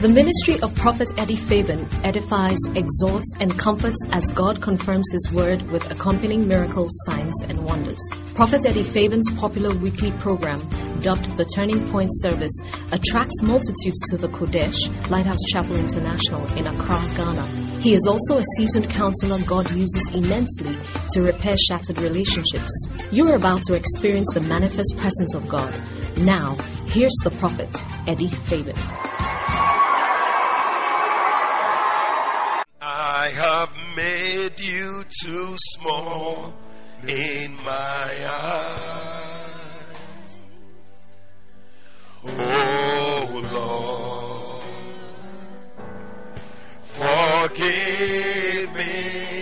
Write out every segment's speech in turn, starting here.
The ministry of Prophet Eddie Fabian edifies, exhorts, and comforts as God confirms His word with accompanying miracles, signs, and wonders. Prophet Eddie Fabian's popular weekly program, dubbed the Turning Point Service, attracts multitudes to the Qodesh Lighthouse Chapel International in Accra, Ghana. He is also a seasoned counselor God uses immensely to repair shattered relationships. You are about to experience the manifest presence of God. Now, here's the prophet, Eddie Fabian. Have made you too small in my eyes. Oh Lord, forgive me.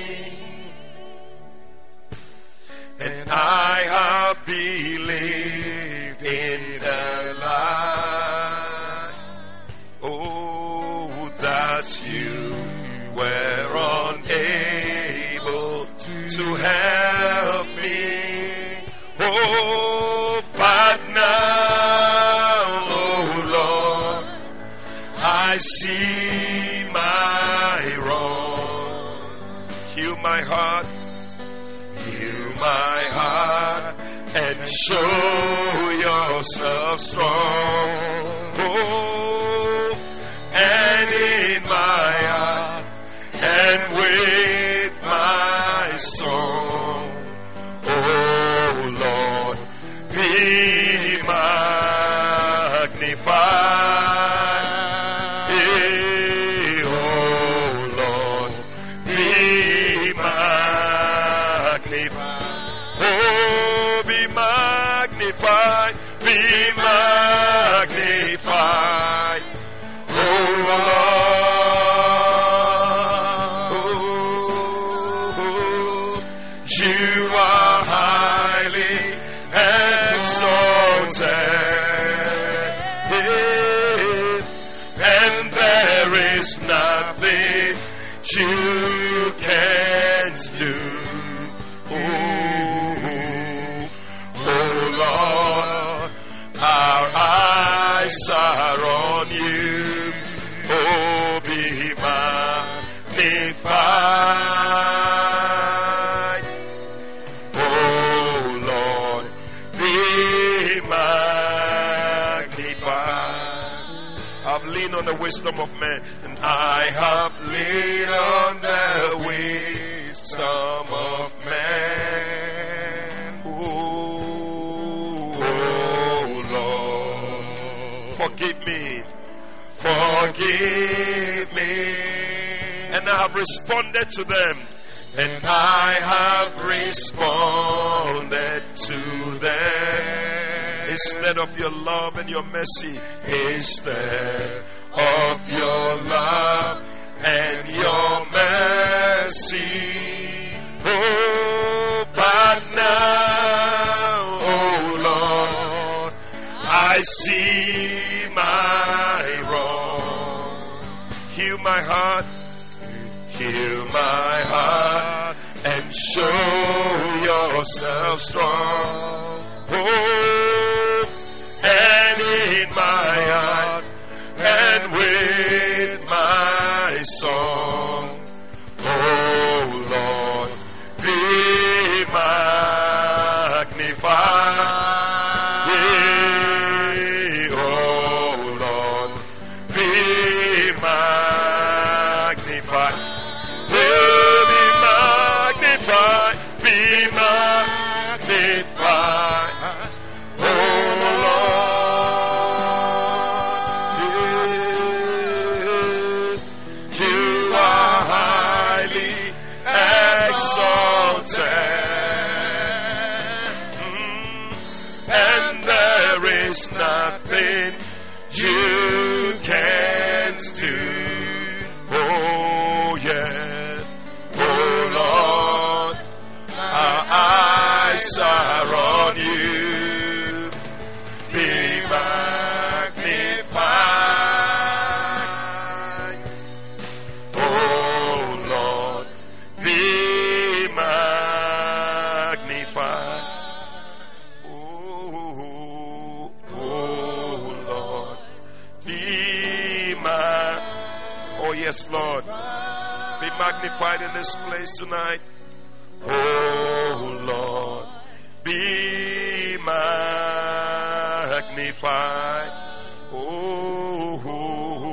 And I have believed in the lie. To help me. Oh, but now, oh Lord, I see my wrong. Heal my heart, heal my heart, and show yourself strong. Oh, and in my heart my eyes are on you. Oh, be magnified. Oh, Lord, be magnified. I've leaned on the wisdom of men, and I have leaned on the wisdom of man. Forgive me. And I have responded to them. And I have responded to them. Instead of your love and your mercy, instead of your love and your mercy. Oh, but now, oh Lord, I see my. My heart, heal my heart, and show yourself strong. Oh, and in my heart, and with my song. Magnified in this place tonight. Oh, Lord. Be magnified. Oh, oh,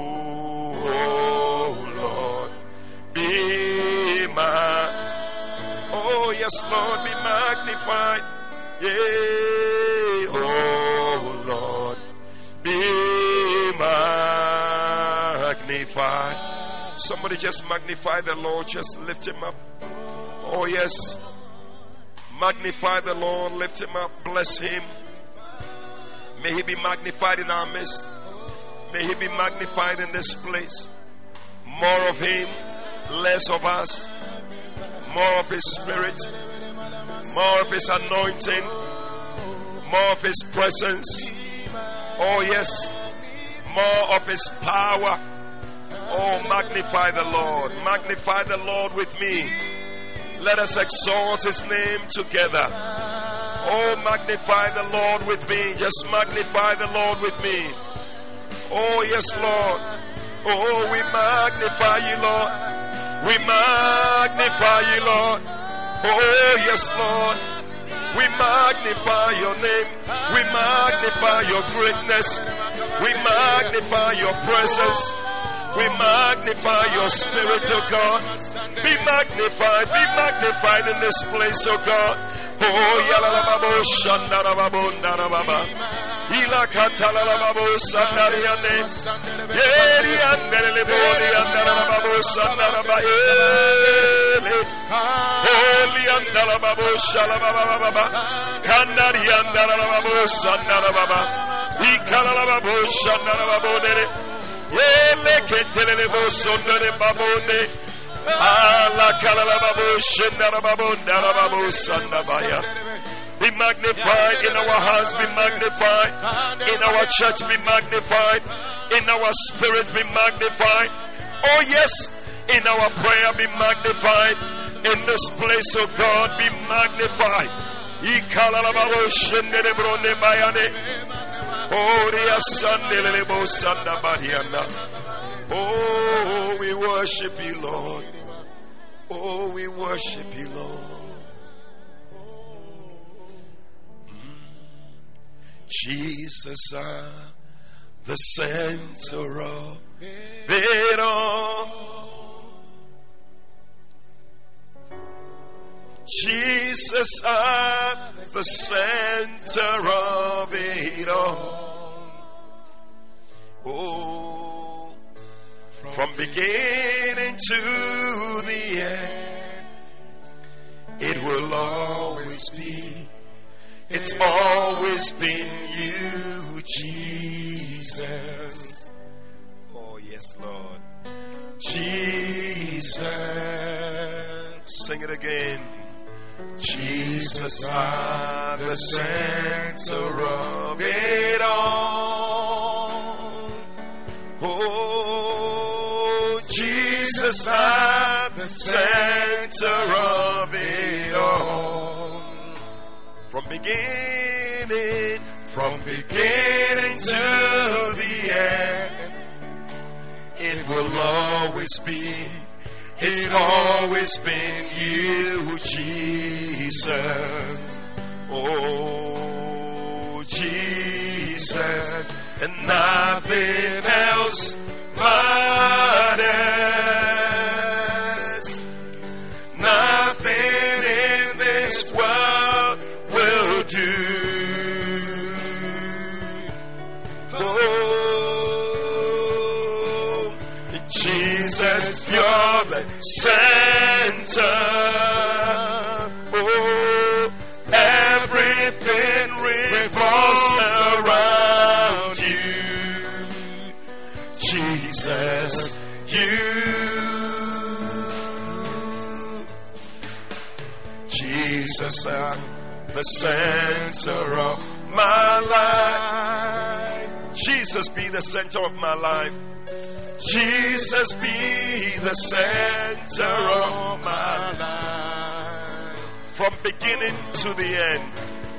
oh Lord. Be mag. Oh, yes, Lord. Be magnified. Yea. Oh, Lord. Be magnified. Somebody just magnify the Lord. Just lift him up. Oh, yes. Magnify the Lord. Lift him up. Bless him. May he be magnified in our midst. May he be magnified in this place. More of him, less of us. More of his spirit. More of his anointing. More of his presence. Oh, yes. More of his power. Oh, magnify the Lord. Magnify the Lord with me. Let us exalt his name together. Oh, magnify the Lord with me. Just magnify the Lord with me. Oh, yes, Lord. Oh, we magnify you, Lord. We magnify you, Lord. Oh, yes, Lord. We magnify your name. We magnify your greatness. We magnify your presence. We magnify your spirit, oh God. Be magnified, be magnified in this place, oh God. Oh, yalalababo shandarababo ndarababa. Ila katalababo sandariane. Yeri anderelebo andarababo sandaraba. Ele. Eli andarababo shalababa. Kandari andarababo sandarababa. Ikalababo shandarababo dere. Be magnified in our hearts, be magnified. In our church, be magnified. In our spirits, be magnified. Oh, yes, in our prayer, be magnified. In this place, oh God, be magnified. Oh, we worship you, Lord. Oh, we worship you, Lord. Jesus, uh, the center of it all. Jesus, uh, the center of it all. Oh, from beginning to the end, it will always be. It's always been you, Jesus. Oh, yes, Lord. Jesus. Sing it again. Jesus, are the center of it all. Oh, Jesus, are the center of it all. From beginning, from beginning to the end, it will always be. It's always been you, Jesus. Oh, Jesus, and nothing else matters. You're the center. Oh, everything revolves around you. Jesus, you. Jesus, I'm the center of my life. Jesus, be the center of my life. Jesus, be the center of my life. From beginning to the end.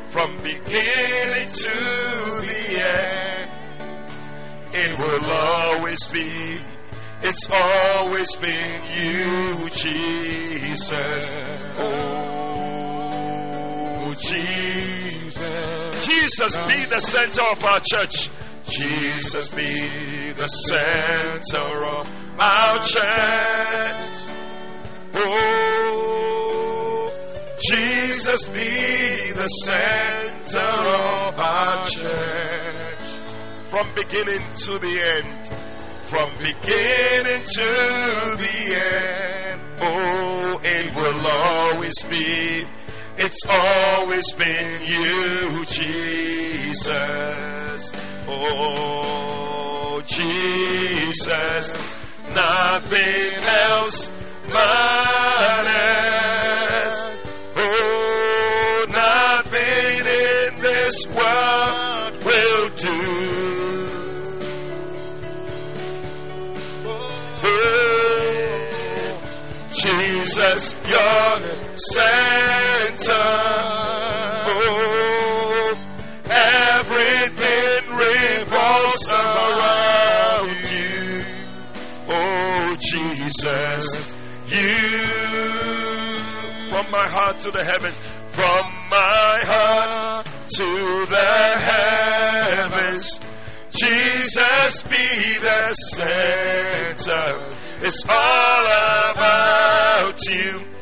From beginning to the end. It will always be. It's always been you, Jesus. Oh, Jesus. Jesus be the center of our church. Jesus be the center of our church. Oh, Jesus be the center of our church. From beginning to the end. From beginning to the end. Oh, it will always be. It's always been you, Jesus. Oh, Jesus. Nothing else matters. Oh, nothing in this world will do. Oh, Jesus, your center. Jesus, you from my heart to the heavens, from my heart to the heavens. Jesus be the center. It's all about you.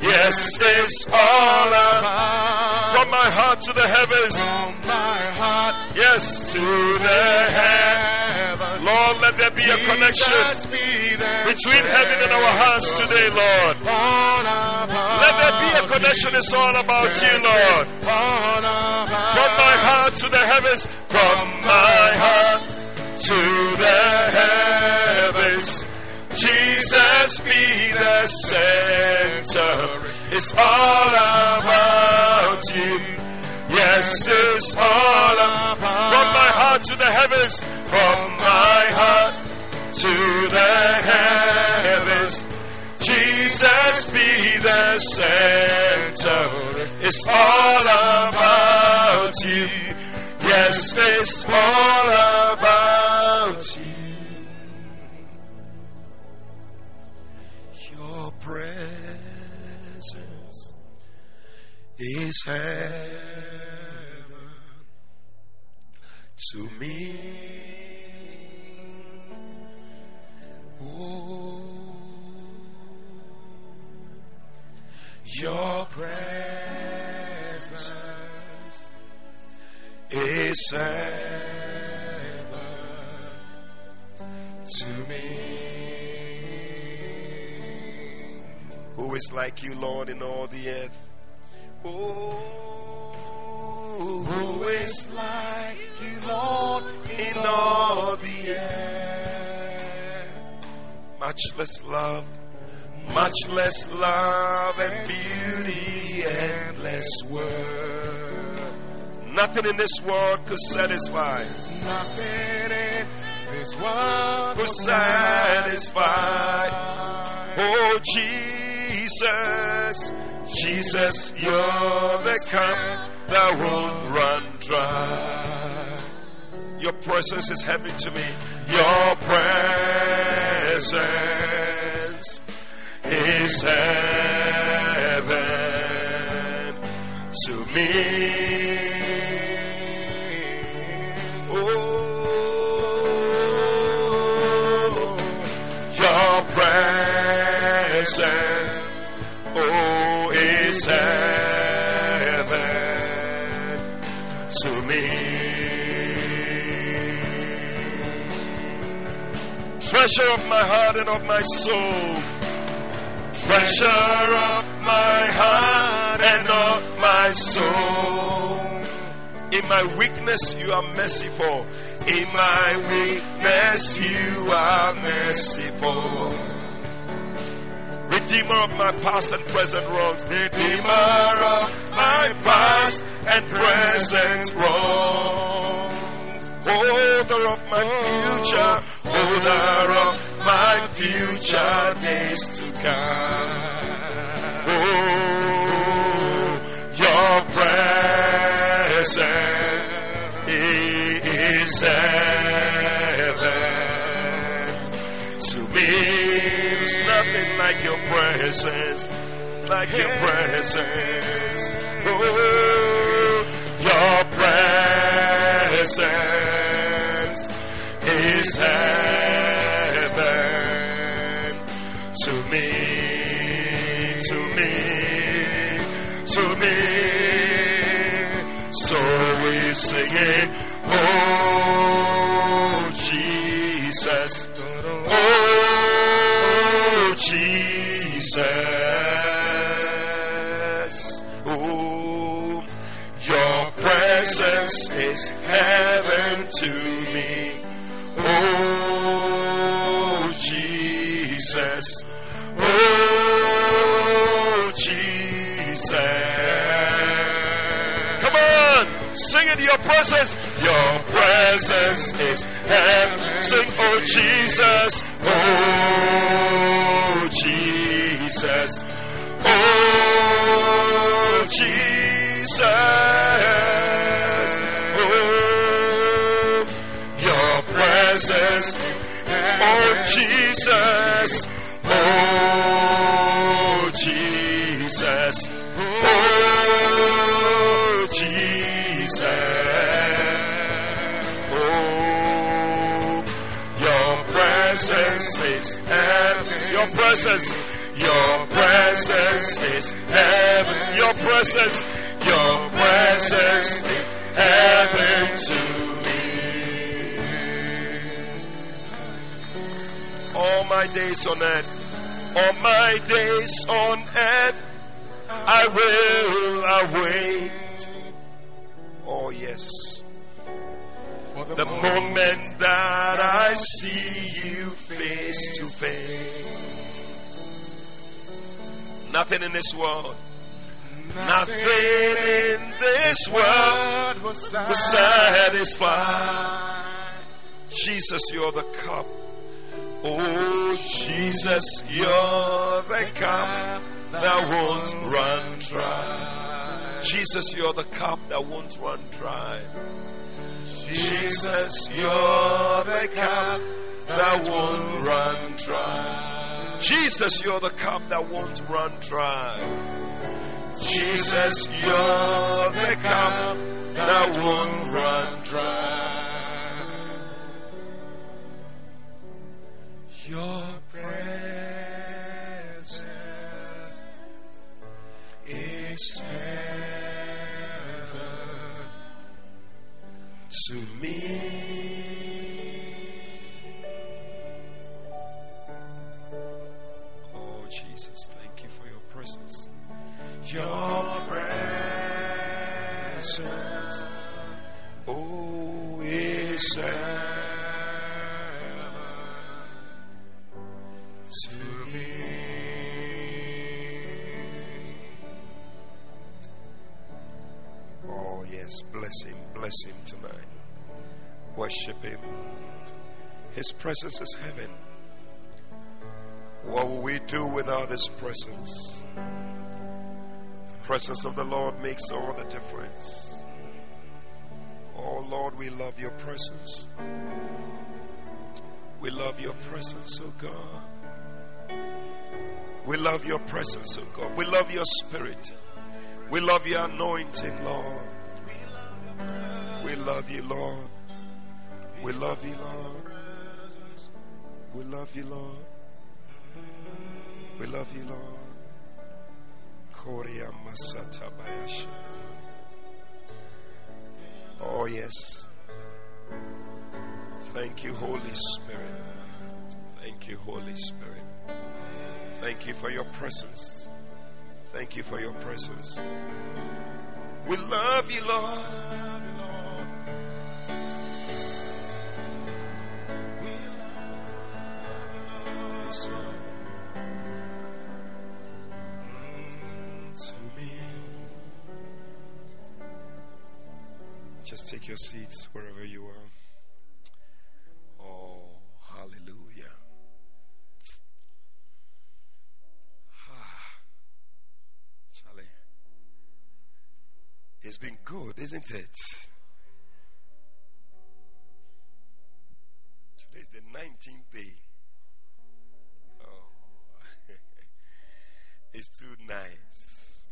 Yes, it's all about from my heart to the heavens. From my heart Yes, to the heavens. Lord, let there be a connection Jesus be the between heaven and our hearts today, Lord. Let there be a connection. It's all about you, Lord. From my heart to the heavens, from my heart to the heavens. Jesus be the center. It's all about you. Yes, it's all about from my heart to the heavens, from my heart to the heavens. Jesus be the center. It's all about you. Yes, it's all about presence is heaven to me. Oh, your presence is heaven to me. Who is like you, Lord, in all the earth? Oh, who is like you, Lord, in all the earth? Much less love, much less love and beauty, endless word. Nothing in this world could satisfy. Nothing in this world Could satisfy. Oh, Jesus, Jesus, Jesus, you're the cup that won't run dry. Your presence is heaven to me. Your presence is heaven to me. Oh, your presence, Treasure of my heart and of my soul. Treasure of my heart and of my soul. In my weakness, you are merciful. In my weakness, you are merciful. Redeemer of my past and present wrongs. Redeemer of my past and present wrongs. Holder of my future. Holder of my future days to come. Oh, your presence is heaven to me. there's nothing like your presence, like your presence. Oh, your presence is heaven. To me, to me, to me. So we sing it, oh Jesus, oh Jesus, oh your presence is heaven to me, oh Jesus, oh Jesus. Come on, sing it. Your presence, your presence is heaven. Sing, oh Jesus, oh Jesus, oh Jesus, oh presence, oh Jesus, oh Jesus, oh Jesus, oh your presence is heaven, your presence. Your presence is heaven. Your presence, your presence is heaven to All my days on earth, all my days on earth, I will await. Oh, yes. For The moment that I see you face to face. Nothing in this world, nothing in this world will satisfy. Jesus, you're the cup. Oh, Jesus, you're the cup that won't run dry. Jesus, you're the cup that won't run dry. Jesus, you're the cup that won't run dry. Jesus, you're the cup that won't run dry. Jesus, you're the cup that won't run dry. Worship him. His presence is heaven. What will we do without his presence? The presence of the Lord makes all the difference. Oh, Lord, we love your presence. We love your presence, oh God. We love your presence, oh God. We love your spirit. We love your anointing, Lord. We love you, Lord. We love you, Lord. We love you, Lord. We love you, Lord. Korea Masata Bayasha. Oh, yes. Thank you, Holy Spirit. Thank you, Holy Spirit. Thank you for your presence. Thank you for your presence. We love you, Lord. Mm, to me. Just take your seats wherever you are. Oh, hallelujah. Ah, Charlie. It's been good, isn't it? Today's the 19th day. It's too nice.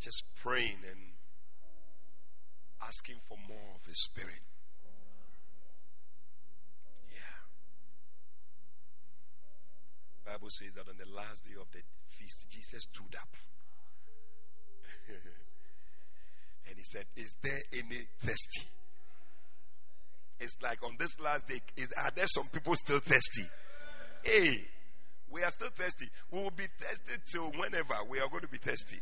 Just praying and asking for more of His Spirit. Yeah. Bible says that on the last day of the feast, Jesus stood up. and he said, Is there any thirsty? It's like on this last day, is, are there some people still thirsty? Hey, we are still thirsty. We will be thirsty till whenever we are going to be thirsty.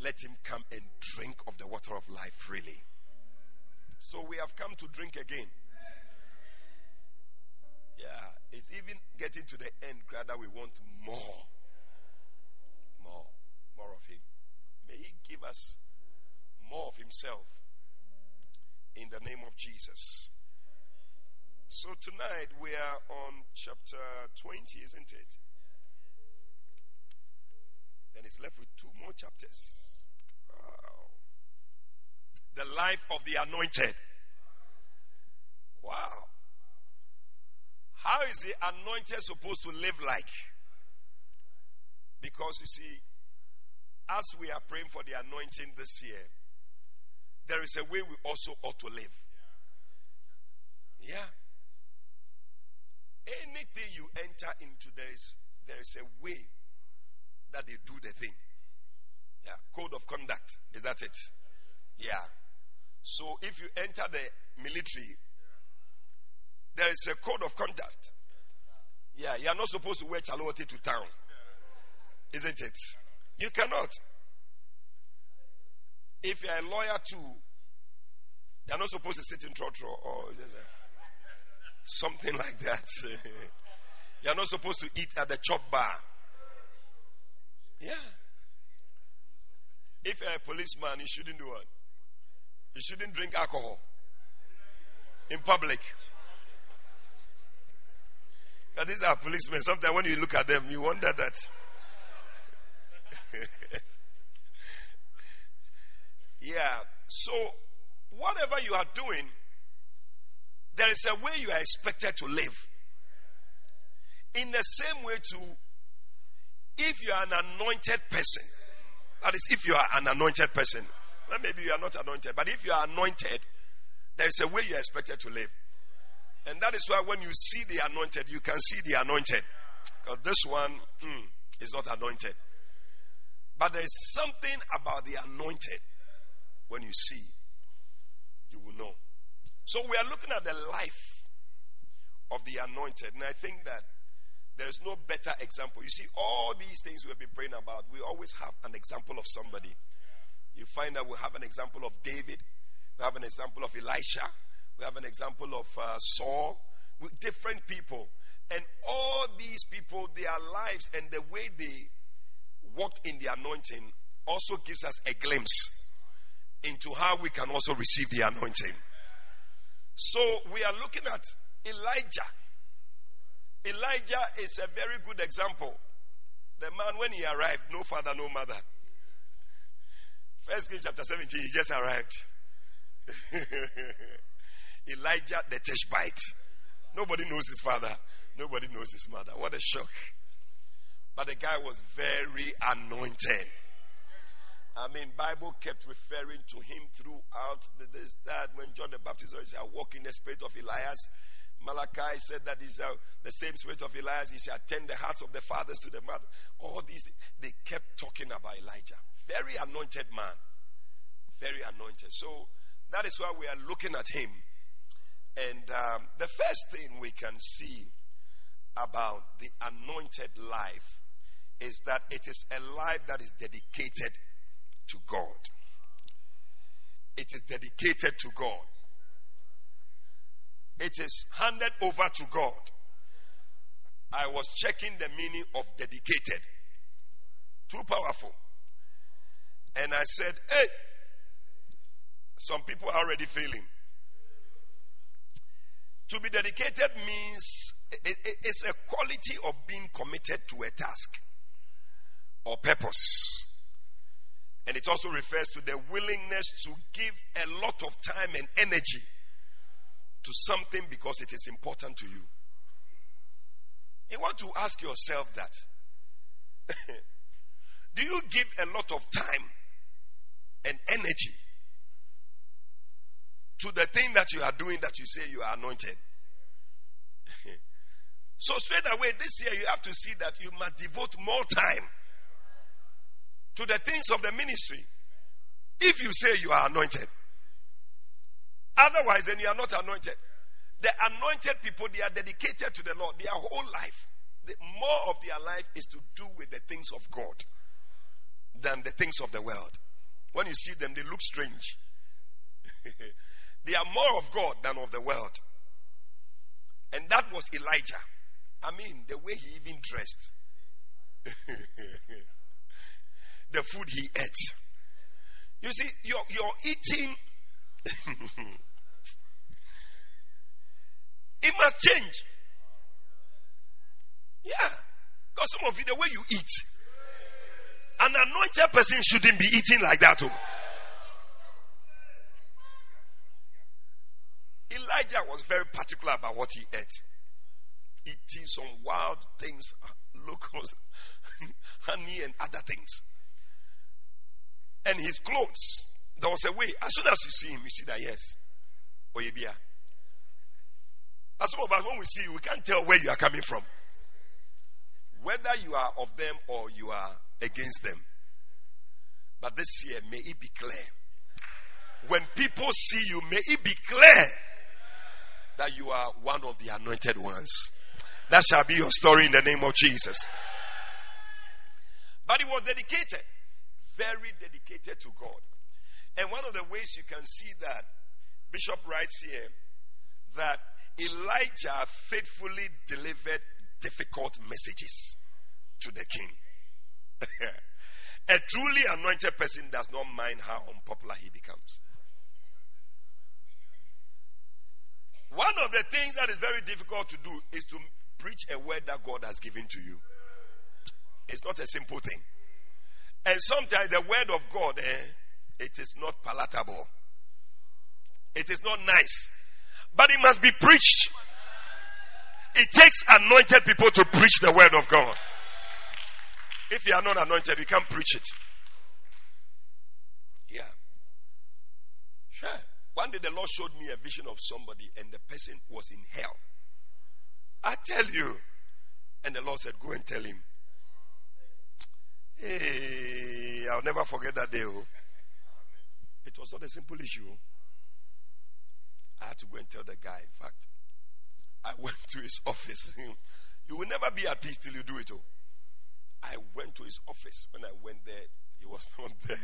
Let him come and drink of the water of life freely. So we have come to drink again. Yeah, it's even getting to the end, rather, we want more. More. More of him. May he give us more of himself in the name of Jesus. So tonight we are on chapter 20, isn't it? Then it's left with two more chapters. Wow. The life of the anointed. Wow. How is the anointed supposed to live like? Because you see, as we are praying for the anointing this year, there is a way we also ought to live. Yeah. Anything you enter into, there is there is a way that they do the thing. Yeah. Code of conduct. Is that it? Yeah. So if you enter the military, there is a code of conduct. Yeah, you are not supposed to wear chalote to town. Isn't it? You cannot. If you are a lawyer too, you are not supposed to sit in trotro or something like that. you are not supposed to eat at the chop bar. Yeah. If you're a policeman, you shouldn't do it. You shouldn't drink alcohol in public. But these are policemen. Sometimes when you look at them, you wonder that. yeah. So, whatever you are doing, there is a way you are expected to live. In the same way, too, if you are an anointed person, that is, if you are an anointed person, well, maybe you are not anointed, but if you are anointed, there is a way you are expected to live. And that is why when you see the anointed, you can see the anointed. Because this one mm, is not anointed. But there is something about the anointed. When you see. So we are looking at the life of the anointed. And I think that there is no better example. You see, all these things we have been praying about, we always have an example of somebody. You find that we have an example of David, we have an example of Elisha, we have an example of uh, Saul, with different people. And all these people, their lives and the way they walked in the anointing also gives us a glimpse into how we can also receive the anointing. So we are looking at Elijah. Elijah is a very good example. The man, when he arrived, no father, no mother. First King chapter 17, he just arrived. Elijah the Tishbite. Nobody knows his father. Nobody knows his mother. What a shock. But the guy was very anointed. I mean, Bible kept referring to him throughout the, this, that when John the Baptist said, walk in the spirit of Elias. Malachi said that is uh, the same spirit of Elias. He shall turn the hearts of the fathers to the mother. All these, they kept talking about Elijah. Very anointed man. Very anointed. So that is why we are looking at him and um, the first thing we can see about the anointed life is that it is a life that is dedicated to God. It is dedicated to God. It is handed over to God. I was checking the meaning of dedicated. Too powerful. And I said, hey, some people are already failing. To be dedicated means it's a quality of being committed to a task or purpose. And it also refers to the willingness to give a lot of time and energy to something because it is important to you. You want to ask yourself that Do you give a lot of time and energy to the thing that you are doing that you say you are anointed? so, straight away this year, you have to see that you must devote more time to the things of the ministry if you say you are anointed. Otherwise, then you are not anointed. The anointed people, they are dedicated to the Lord. Their whole life, the, more of their life is to do with the things of God than the things of the world. When you see them, they look strange. they are more of God than of the world. And that was Elijah. I mean, the way he even dressed, the food he ate. You see, you're, you're eating. it must change. Yeah. Because some of you, the way you eat, an anointed person shouldn't be eating like that. Oh. Elijah was very particular about what he ate. Eating some wild things, locusts, honey, and other things. And his clothes, there was a way. As soon as you see him, you see that yes, Oyebia. As some of us, when we see you, we can't tell where you are coming from. Whether you are of them or you are against them. But this year, may it be clear. When people see you, may it be clear that you are one of the anointed ones. That shall be your story in the name of Jesus. But he was dedicated, very dedicated to God. And one of the ways you can see that, Bishop writes here, that Elijah faithfully delivered difficult messages to the king. a truly anointed person does not mind how unpopular he becomes. One of the things that is very difficult to do is to preach a word that God has given to you. It's not a simple thing. And sometimes the word of God, eh, it is not palatable. It is not nice. But it must be preached. It takes anointed people to preach the word of God. If you are not anointed, you can't preach it. Yeah. Sure. One day the Lord showed me a vision of somebody and the person was in hell. I tell you. And the Lord said, Go and tell him. Hey, I'll never forget that day. Oh. It was not a simple issue. Oh. I had to go and tell the guy. In fact, I went to his office. you will never be at peace till you do it. Oh. I went to his office. When I went there, he was not there.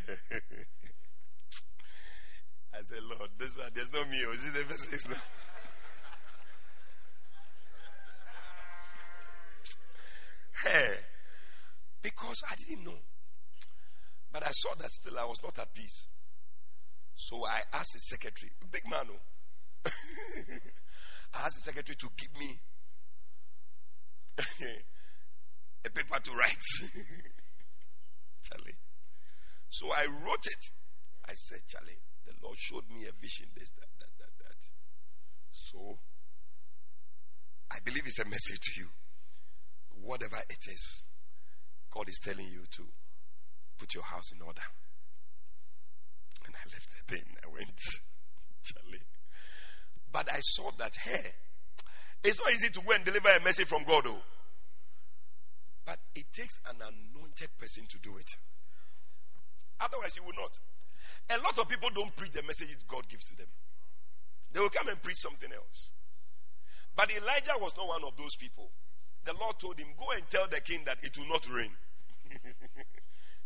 I said, Lord, this one, there's no me. Oh. Is it the six now? hey, because I didn't know. But I saw that still I was not at peace. So I asked the secretary, big man, oh. I asked the secretary to give me a paper to write. Charlie. So I wrote it. I said, Charlie, the Lord showed me a vision, this, that, that, that, that. So I believe it's a message to you. Whatever it is, God is telling you to put your house in order. And I left the thing. I went, Charlie. But I saw that hey, it's not easy to go and deliver a message from God, though. But it takes an anointed person to do it. Otherwise, you will not. A lot of people don't preach the messages God gives to them. They will come and preach something else. But Elijah was not one of those people. The Lord told him, Go and tell the king that it will not rain.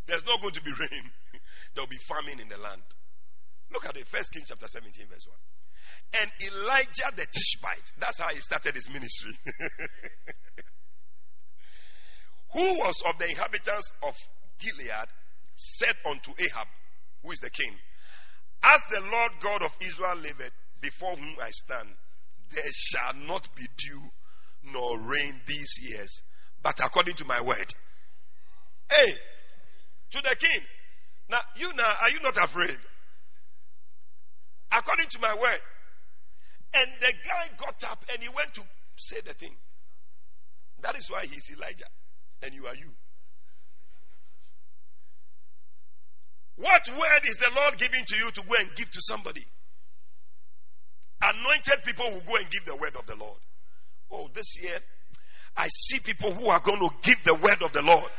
There's not going to be rain. there will be famine in the land. Look at it. First Kings chapter 17, verse 1. And Elijah the Tishbite, that's how he started his ministry. Who was of the inhabitants of Gilead said unto Ahab, who is the king, As the Lord God of Israel liveth, before whom I stand, there shall not be dew nor rain these years, but according to my word. Hey, to the king. Now, you now, are you not afraid? According to my word. And the guy got up and he went to say the thing. That is why he's Elijah. And you are you. What word is the Lord giving to you to go and give to somebody? Anointed people will go and give the word of the Lord. Oh, this year, I see people who are going to give the word of the Lord.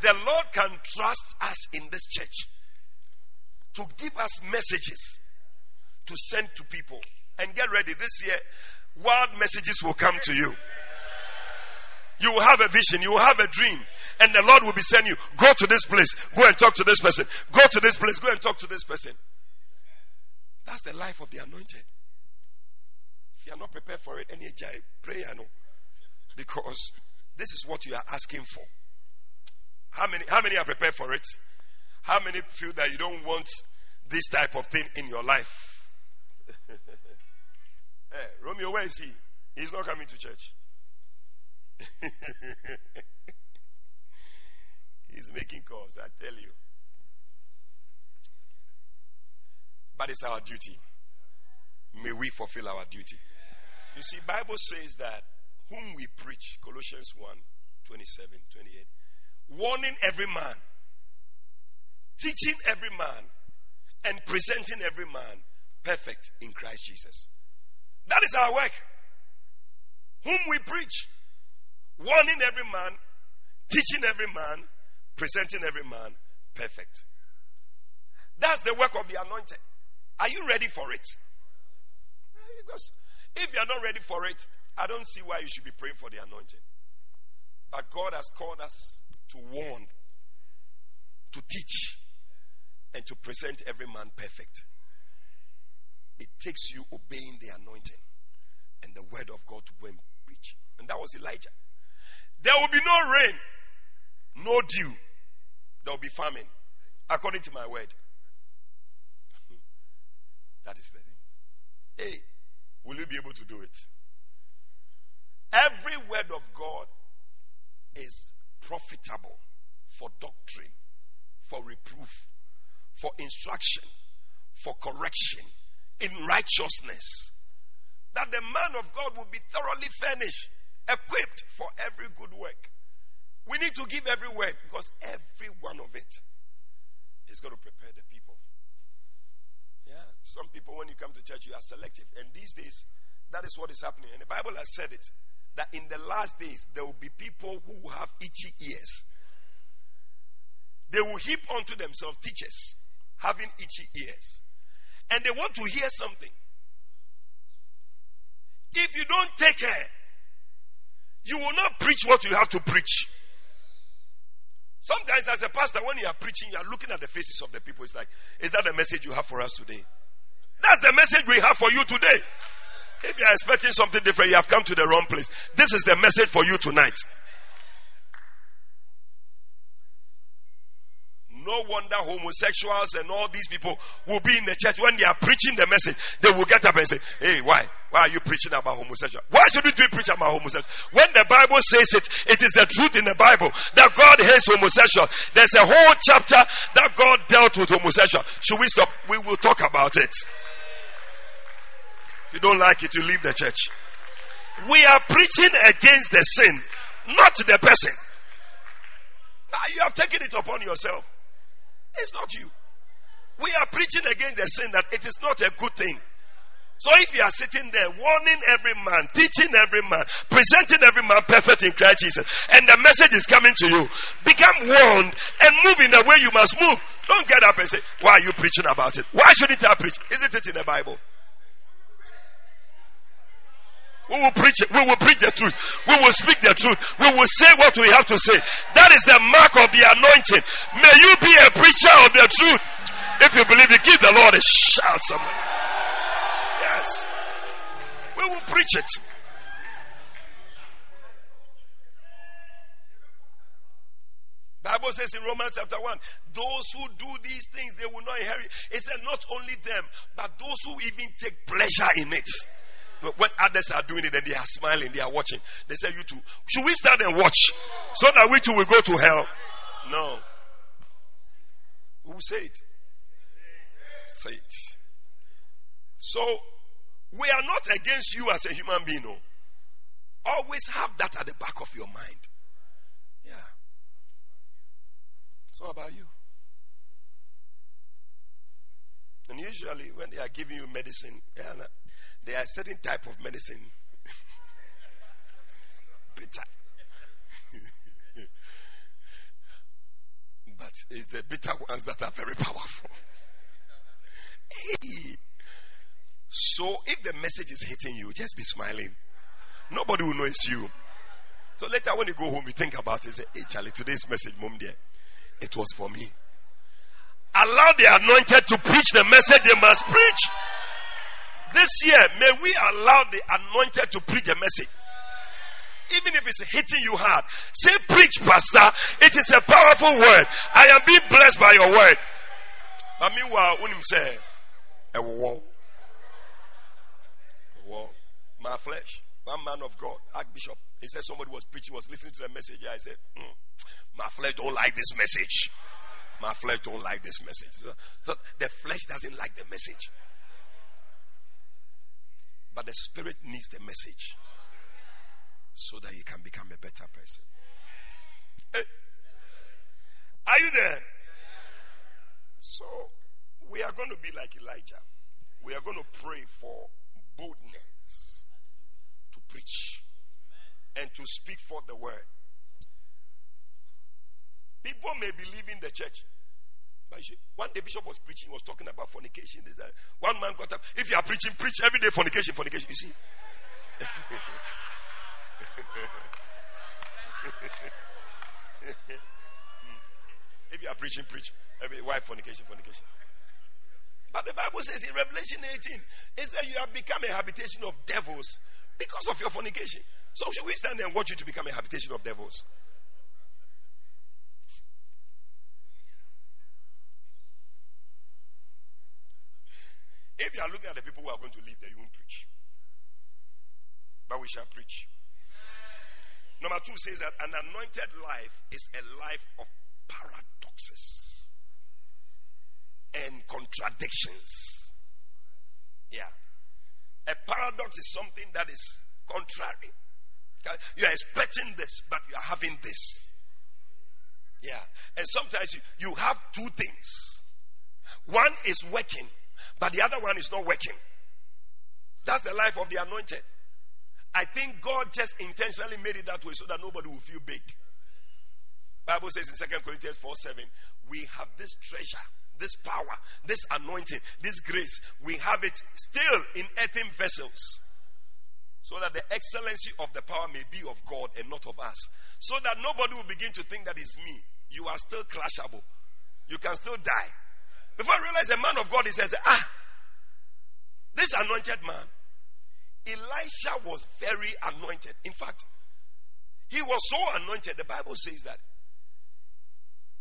The Lord can trust us in this church to give us messages to send to people. And get ready, this year, wild messages will come to you. You will have a vision, you will have a dream, and the Lord will be sending you. Go to this place, go and talk to this person. Go to this place, go and talk to this person. That's the life of the anointed. You are not prepared for it, any pray, I know. Because this is what you are asking for. How many, how many are prepared for it? How many feel that you don't want this type of thing in your life? hey, eh, Romeo, where is he? He's not coming to church. He's making calls, I tell you. But it's our duty. May we fulfill our duty. You see, Bible says that whom we preach, Colossians 1, 27, 28, warning every man, teaching every man, and presenting every man perfect in Christ Jesus. That is our work. Whom we preach, warning every man, teaching every man, presenting every man perfect. That's the work of the anointed. Are you ready for it? Because if you are not ready for it, I don't see why you should be praying for the anointing. But God has called us to warn, to teach, and to present every man perfect. It takes you obeying the anointing and the word of God to go and preach. And that was Elijah. There will be no rain, no dew. There will be famine, according to my word. that is the thing. Hey, will you be able to do it? Every word of God is profitable for doctrine, for reproof, for instruction, for correction in righteousness. That the man of God will be thoroughly furnished equipped for every good work. We need to give every word because every one of it is going to prepare the people. Yeah, some people, when you come to church, you are selective. And these days, that is what is happening. And the Bible has said it that in the last days, there will be people who have itchy ears. They will heap unto themselves teachers having itchy ears. And they want to hear something. If you don't take care, you will not preach what you have to preach. Sometimes, as a pastor, when you are preaching, you are looking at the faces of the people. It's like, is that the message you have for us today? That's the message we have for you today. If you are expecting something different, you have come to the wrong place. This is the message for you tonight. No wonder homosexuals and all these people will be in the church when they are preaching the message. They will get up and say, Hey, why? Why are you preaching about homosexual? Why shouldn't we preach about homosexual? When the Bible says it, it is the truth in the Bible that God hates homosexual. There's a whole chapter that God dealt with homosexual. Should we stop? We will talk about it. If you don't like it, you leave the church. We are preaching against the sin, not the person. Now you have taken it upon yourself. It's not you. We are preaching against the sin that it is not a good thing. So if you are sitting there warning every man, teaching every man, presenting every man perfect in Christ Jesus, and the message is coming to you, become warned and move in the way you must move. Don't get up and say, Why are you preaching about it? Why shouldn't I preach? Isn't it in the Bible? We will preach it. We will preach the truth. We will speak the truth. We will say what we have to say. That is the mark of the anointing. May you be a preacher of the truth. If you believe it, give the Lord a shout, somebody. Yes. We will preach it. Bible says in Romans chapter 1, those who do these things, they will not inherit. It said not only them, but those who even take pleasure in it. But when others are doing it and they are smiling, they are watching. They say, You too. Should we stand and watch so that we too will go to hell? No. Who say it? Say it. So, we are not against you as a human being. No. Always have that at the back of your mind. Yeah. All about you. And usually, when they are giving you medicine, there are certain type of medicine. bitter. but it's the bitter ones that are very powerful. Hey. So if the message is hitting you, just be smiling. Nobody will know it's you. So later when you go home, you think about it. Say, hey Charlie, today's message, mom dear, it was for me. Allow the anointed to preach the message they must preach. This year, may we allow the anointed to preach the message. Even if it's hitting you hard. Say, preach, pastor. It is a powerful word. I am being blessed by your word. But meanwhile, when him say, a war. War. My flesh. One man of God, Archbishop. He said somebody was preaching, was listening to the message. I said, mm, my flesh don't like this message. My flesh don't like this message. The flesh doesn't like the message. But the spirit needs the message so that you can become a better person. Hey. Are you there? So we are going to be like Elijah. We are going to pray for boldness to preach and to speak for the word. People may be leaving the church. One day Bishop was preaching, was talking about fornication. This, that. One man got up. If you are preaching, preach every day fornication, fornication. You see? if you are preaching, preach every why fornication, fornication. But the Bible says in Revelation 18, it says you have become a habitation of devils because of your fornication. So should we stand there and watch you to become a habitation of devils? If you are looking at the people who are going to leave there, you won't preach. But we shall preach. Number two says that an anointed life is a life of paradoxes and contradictions. Yeah. A paradox is something that is contrary. You are expecting this, but you are having this. Yeah. And sometimes you, you have two things. One is working, but the other one is not working. That's the life of the anointed. I think God just intentionally made it that way so that nobody will feel big. Bible says in Second Corinthians 4 7, we have this treasure, this power, this anointing, this grace. We have it still in earthen vessels. So that the excellency of the power may be of God and not of us. So that nobody will begin to think that it's me. You are still clashable. You can still die. Before I realize a man of God, he says, Ah, this anointed man, Elisha was very anointed. In fact, he was so anointed, the Bible says that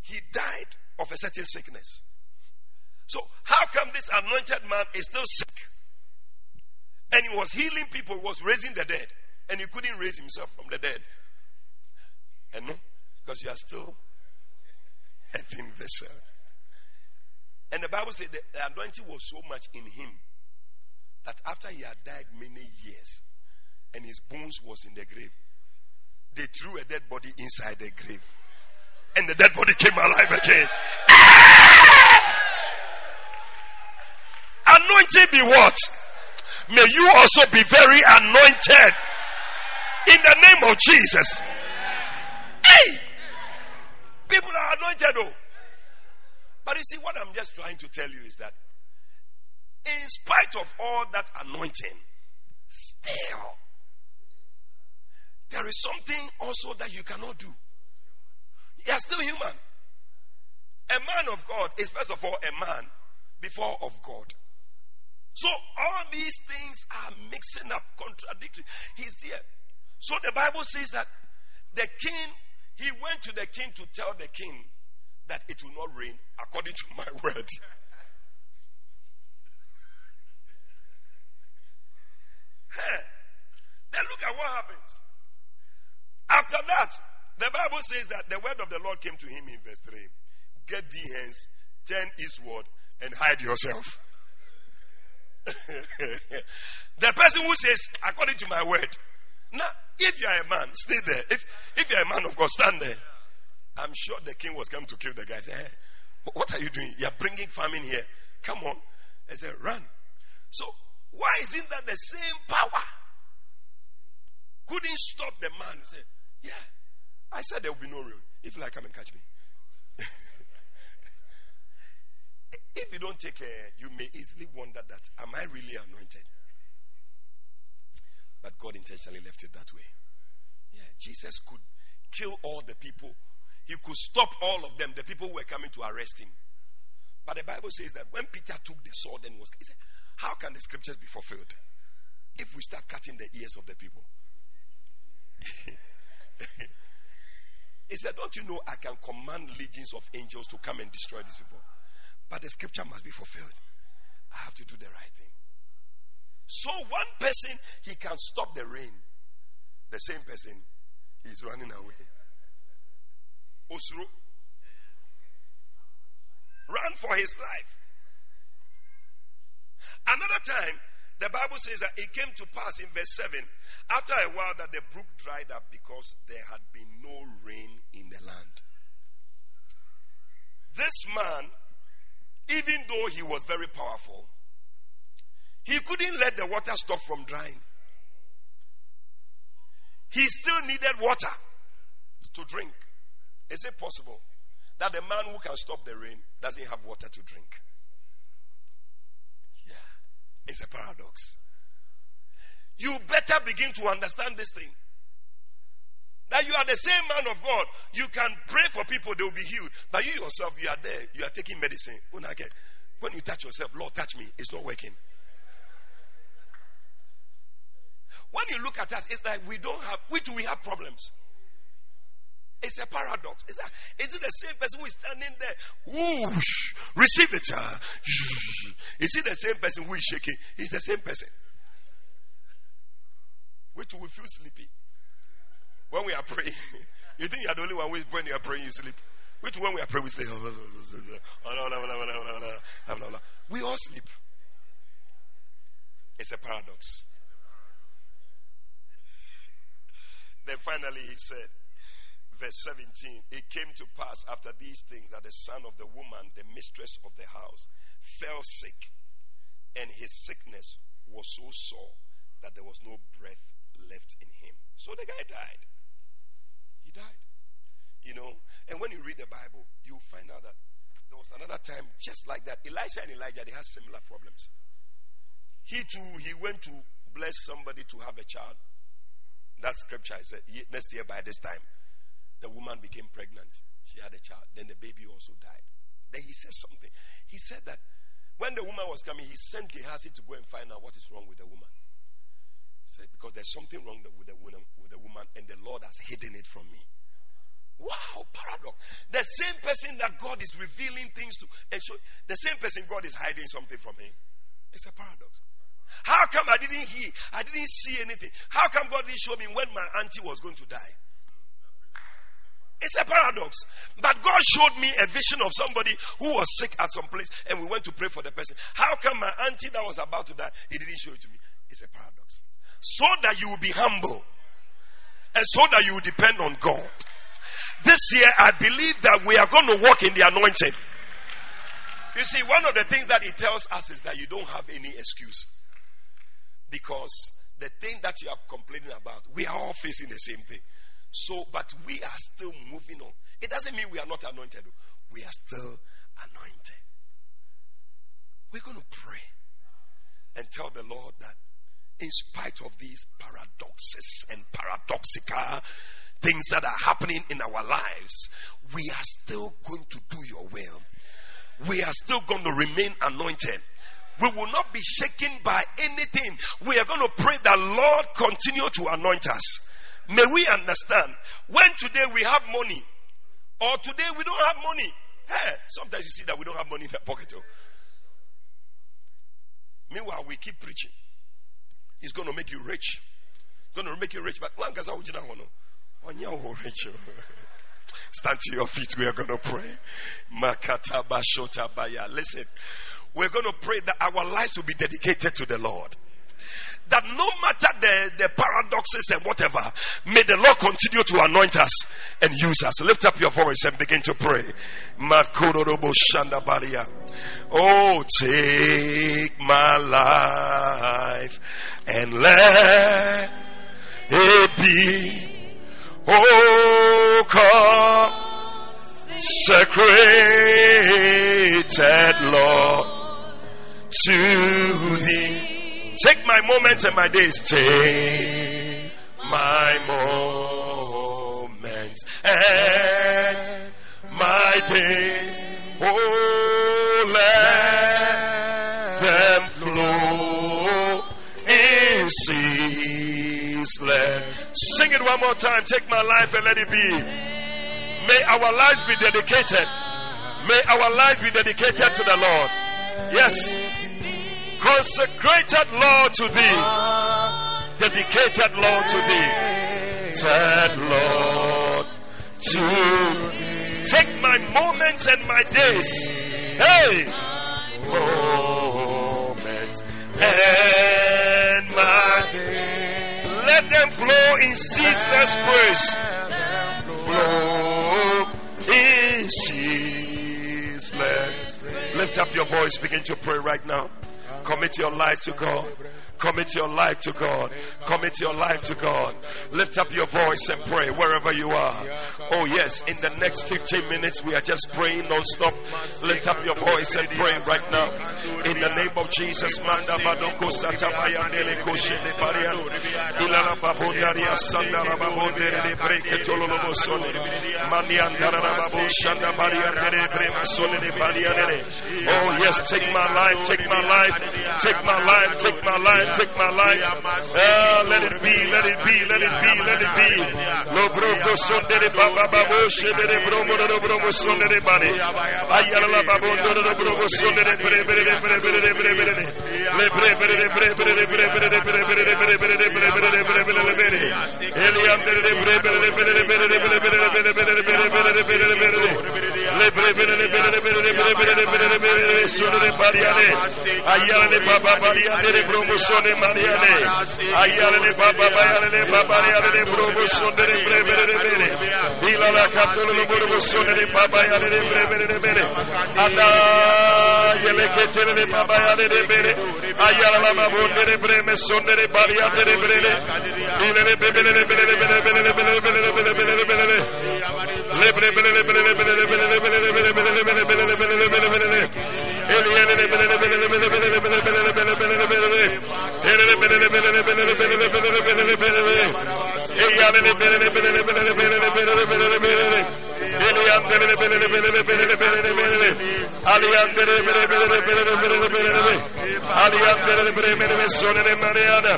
he died of a certain sickness. So, how come this anointed man is still sick? And he was healing people, was raising the dead, and he couldn't raise himself from the dead. And no, because you are still a thin vessel. And the Bible said the anointing was so much in him that after he had died many years and his bones was in the grave, they threw a dead body inside the grave. And the dead body came alive again. Ah! Anointing be what? May you also be very anointed in the name of Jesus. Hey! People are anointed though. But you see, what I'm just trying to tell you is that in spite of all that anointing, still, there is something also that you cannot do. You are still human. A man of God is, first of all, a man before of God. So all these things are mixing up, contradictory. He's there. So the Bible says that the king, he went to the king to tell the king that it will not rain according to my word. hey, then look at what happens. After that, the Bible says that the word of the Lord came to him in verse 3 Get thee hence, turn eastward, and hide yourself. the person who says, according to my word, now, if you are a man, stay there. If, if you are a man of God, stand there. I'm sure the king was coming to kill the guy. Say, hey, what are you doing? You're bringing famine here. Come on. I said, run. So why isn't that the same power? Couldn't stop the man. Say, yeah. I said there will be no rain. If you like, come and catch me. if you don't take care, you may easily wonder that, am I really anointed? But God intentionally left it that way. Yeah, Jesus could kill all the people. He could stop all of them, the people who were coming to arrest him. But the Bible says that when Peter took the sword and was, he said, How can the scriptures be fulfilled if we start cutting the ears of the people? he said, Don't you know I can command legions of angels to come and destroy these people? But the scripture must be fulfilled. I have to do the right thing. So one person, he can stop the rain. The same person, he's running away. Osro. ran for his life. Another time, the Bible says that it came to pass in verse 7 after a while that the brook dried up because there had been no rain in the land. This man, even though he was very powerful, he couldn't let the water stop from drying. He still needed water to drink. Is it possible that the man who can stop the rain doesn't have water to drink? Yeah, it's a paradox. You better begin to understand this thing. That you are the same man of God. You can pray for people, they will be healed. But you yourself, you are there, you are taking medicine. Oh, when you touch yourself, Lord, touch me, it's not working. When you look at us, it's like we don't have, we do we have problems? It's a paradox. It's a, is it the same person who is standing there? Whoosh, receive it. Is it the same person who is shaking? He's the same person. Which we feel sleepy when we are praying. You think you are the only one who, when you are praying, you sleep. Which when we are praying, we sleep. We all sleep. It's a paradox. Then finally he said, verse 17, it came to pass after these things that the son of the woman, the mistress of the house, fell sick, and his sickness was so sore that there was no breath left in him. So the guy died. He died. You know, and when you read the Bible, you find out that there was another time just like that. Elisha and Elijah, they had similar problems. He too, he went to bless somebody to have a child. That scripture I said next year by this time, the woman became pregnant. She had a child. Then the baby also died. Then he said something. He said that when the woman was coming, he sent Gehazi to go and find out what is wrong with the woman. He said, because there's something wrong with the woman, with the woman, and the Lord has hidden it from me. Wow, paradox. The same person that God is revealing things to, and show, the same person God is hiding something from him. It's a paradox. How come I didn't hear? I didn't see anything. How come God didn't show me when my auntie was going to die? It's a paradox. But God showed me a vision of somebody who was sick at some place and we went to pray for the person. How come my auntie that was about to die, he didn't show it to me? It's a paradox. So that you will be humble and so that you will depend on God. This year, I believe that we are going to walk in the anointing. You see, one of the things that he tells us is that you don't have any excuse. Because the thing that you are complaining about, we are all facing the same thing. So, but we are still moving on. It doesn't mean we are not anointed. We are still anointed. We're going to pray and tell the Lord that in spite of these paradoxes and paradoxical things that are happening in our lives, we are still going to do your will. We are still going to remain anointed. We will not be shaken by anything. We are going to pray that the Lord continue to anoint us. May we understand when today we have money or today we don't have money. Hey, sometimes you see that we don't have money in the pocket. Oh. Meanwhile, we keep preaching. It's going to make you rich. It's going to make you rich. But one guy's rich. Oh. Stand to your feet. We are going to pray. Listen. We're going to pray that our lives will be dedicated to the Lord. That no matter the, the paradoxes and whatever, may the Lord continue to anoint us and use us. Lift up your voice and begin to pray. Oh, take my life and let it be. Oh, consecrated Lord to thee. Take my moments and my days. Take my moments and my days. Oh, let them flow in ceaseless. Sing it one more time. Take my life and let it be. May our lives be dedicated. May our lives be dedicated to the Lord. Yes. Consecrated Lord to thee. Dedicated Lord to thee. Lord to thee. take my moments and my days. Hey! Moments and my days. Let them flow in ceaseless praise. Flow in ceaseless. Lift up your voice, begin to pray right now. Commit your life to God. Commit your life to God. Commit your life to God. Lift up your voice and pray wherever you are. Oh, yes, in the next 15 minutes, we are just praying non stop. Lift up your voice and pray right now. In the name of Jesus. Oh, yes, take my life, take my life, take my life, take my life take my life. Uh, let it be, let it be, let it be, let it be. Lo broco sonde de baba babo shede de bromo de bromo sonde de bari. Ayala la babo de bromo sonde de bre bre de bre bre de bre bre de. Le bre bre de bre bre de bre bre de bre bre de bre bre de bre bre de bre bre de bre. Eli andere de bre bre de bre de bre de bre bre de bre de bre de bre de bre de bre de. Le bre bre de bre de bre de bre bre de bre de bre de sonde de bariane. Ayala de baba bariane de bromo پیو نے منیا نے آئی والے نے بابا by والے نے بابا نے والے نے برو بو سونے نے برے میرے نے میرے دل والا کھاتون نے برو بو سونے نے بابا والے نے برے میرے نے میرے ادا یہ لے کے چلے نے بابا والے نے میرے آئی والا ماں بول نے برے میں سونے نے بالیا تیرے برے نے دل نے بے بے نے بے نے بے نے بے نے بے نے بے نے بے نے بے نے بے نے لے برے بے نے بے نے بے نے بے نے بے نے بے نے بے نے بے نے بے نے بے نے Aliyandere bremene ve sonere mariana.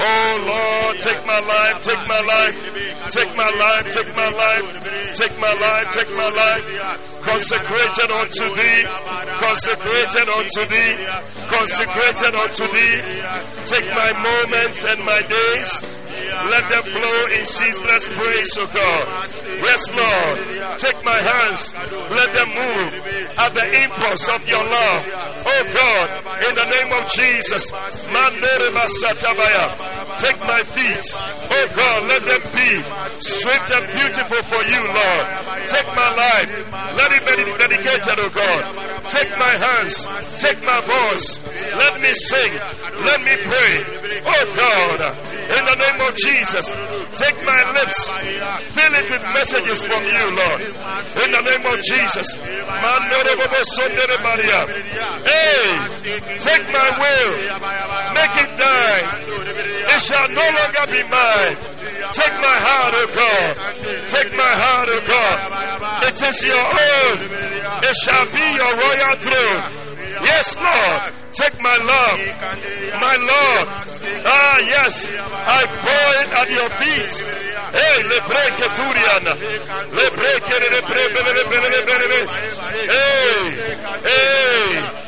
Oh Lord, take my life, take my life, take my life, take my life, take my life, take my life, consecrated unto thee, consecrated unto thee, consecrated unto thee. Take my moments and my days. Let them flow in ceaseless praise, O God. Yes, Lord. Take my hands. Let them move at the impulse of your love. Oh God, in the name of Jesus. Take my feet. Oh God, let them be swift and beautiful for you, Lord. Take my life. Let it be dedicated, oh God. Take my hands. Take my voice. Let me sing. Let me pray. Oh God, in the name of Jesus, take my lips. Fill it with messages from you, Lord. In the name of Jesus. Hey, take my will. Make it die. It shall no longer be mine. Take my heart, O God. Take my heart, O God. It is your own. It shall be your royal throne. Yes, Lord. Take my love, my Lord. Ah, yes. I pour it at your feet. Hey, le breke turiana. Le le Hey, hey,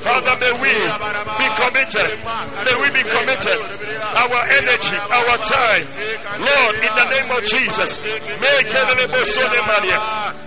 Father, may we be committed. May we be committed. Our energy, our time. Lord, in the name of Jesus. Maria.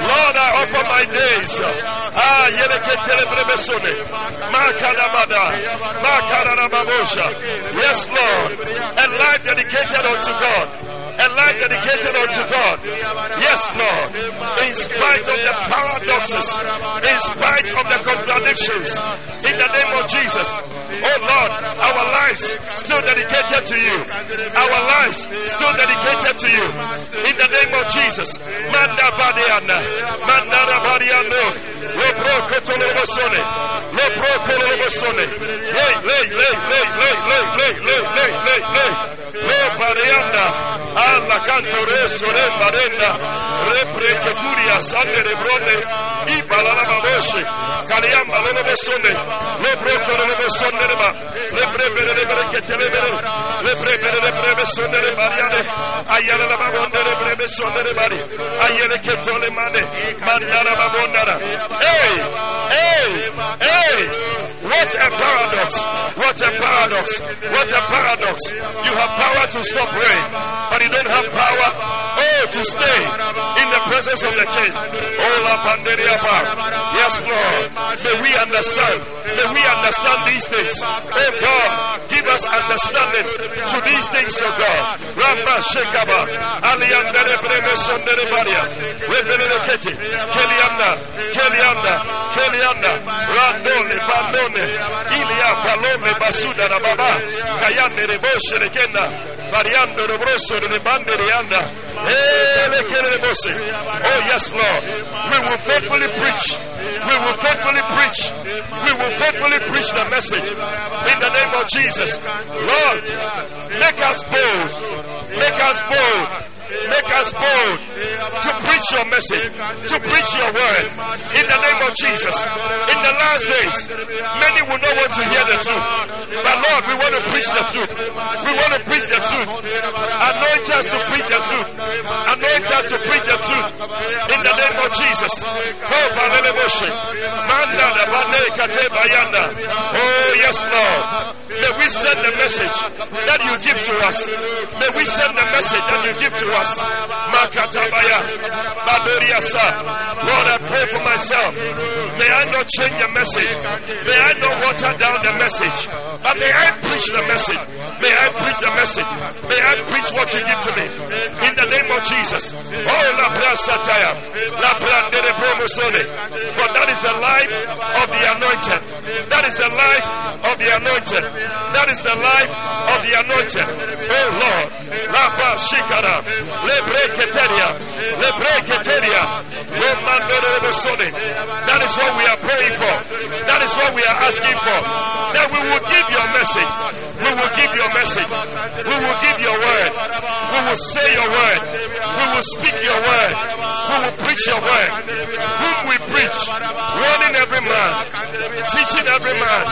Lord, I offer my days. Ah, Yele Ketele Bebe Besone. Makadabada. Makadababosha. Yes, Lord. A life dedicated unto God. A life dedicated unto God. Yes, Lord. In spite of the paradoxes, in spite of the contradictions, in the name of Jesus. Oh Lord, our lives still dedicated to you. Our lives still dedicated to you. In the name of Jesus. Manda Badiana. Manda Badiano. Lebro Kotolobosone. Lebro Kolobosone. Hey, lay, lay, lay, lay, lay, lay, lay, lay, lay, lay. Le Barianda. Alla canto re sole barenda. Repre Keturia Sande Rebrone. Ibalala Baboshe. Kaliamba Lolobosone. Lebro Kolobosone. Lebre Bere Lebre Ketelebere. Lebre Bere Lebre Sonere Mariane. Ayala la Babondere Brebe Sonere Bari. Ayele Ketole Mane. Mandara Babondara. Hey! Hey! Hey! What a paradox! What a paradox! What a paradox! You have power to stop rain, but you don't have power, oh, to stay in the presence of the King. Oh, la panderia. Yes, Lord. May we understand. May we understand these things. Oh God, give us understanding to these things, oh God. Ramba Shekaba, Aliandere Breme Sondere Baria, Rebele Keti, Kelianda, Kelianda, Kelianda, Randole, Bandone, Ilia Palome Basuda Baba, Kayande Reboshe Rekenda, Variando Rebroso eh, de Bande Rianda, Oh yes, Lord. We will faithfully preach. We will faithfully preach. We will faithfully preach the message in the name of Jesus. Lord, make us bold. Make us bold. Make us bold to preach your message, to preach your word in the name of Jesus. In the last days, many will not want to hear the truth. But Lord, we want to preach the truth. We want to preach the truth. Anoint us to preach the truth. Anoint us to preach the truth in the name of Jesus. Oh, Oh, yes, Lord. May we send the message that you give to us. May we send the message that you give to us. Makatabaya. Lord, I pray for myself. May I not change the message. May I not water down the message. But may I preach the message. May I preach the message. May I preach what you give to me. In the name of Jesus. Oh, La Prasataya. La Prandere. For that is the life of the anointed. That is the life of the anointed. That is the life of the anointed. Oh Lord. La Shikara. Lebre Keteria. Lebre Keteria. That is what we are praying for. That is what we are asking for. That we will give your message. We will give your message. We will give your word. We will say your word. We will speak your word. We will preach your word. Whom we preach, warning every man, teaching every man,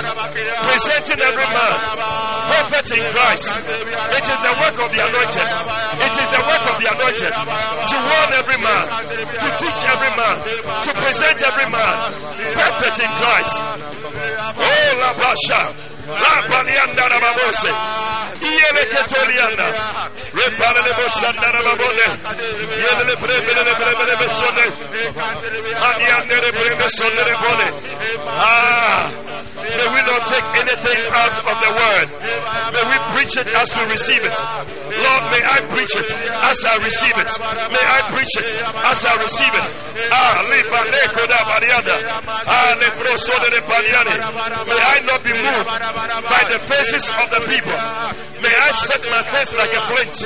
presenting every man, prophet in Christ. It is the work of the anointed. It is the work of the anointed to warn every man, to teach every man, to present every man, perfect in Christ. Oh, la basha. La palianda rababose. Iele ketolianda. Repale le bosanda rababone. Iele le brebe le brebe le besone. Aniande le brebe sonne. Ah. May we not take anything out of the word. May we preach it as we receive it. Lord, may I preach it as I receive it. May I preach it as I receive it. Ah, Ah. May I not be moved by the faces of the people. May I set my face like a flint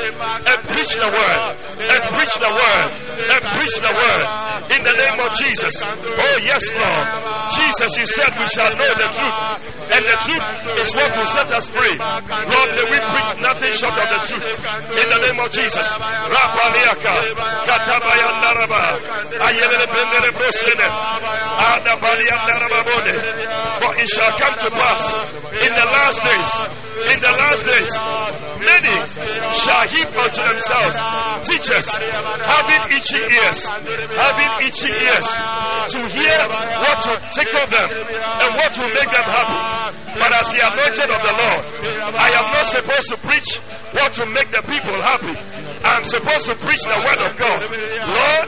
and preach the word, and preach the word, and preach the word in the name of Jesus. Oh, yes, Lord. Jesus, you said we shall know the truth, and the truth is what will set us free. Lord, may we preach nothing short of the truth in the name of Jesus. Brosene, Adabaliandarababone. For it shall come to pass in the last days, in the last days, many shall heap unto themselves teachers having itchy ears, having itchy ears to hear what will tickle them and what will make them happy. But as the anointed of the Lord, I am not supposed to preach what will make the people happy. I'm supposed to preach the word of God. Lord,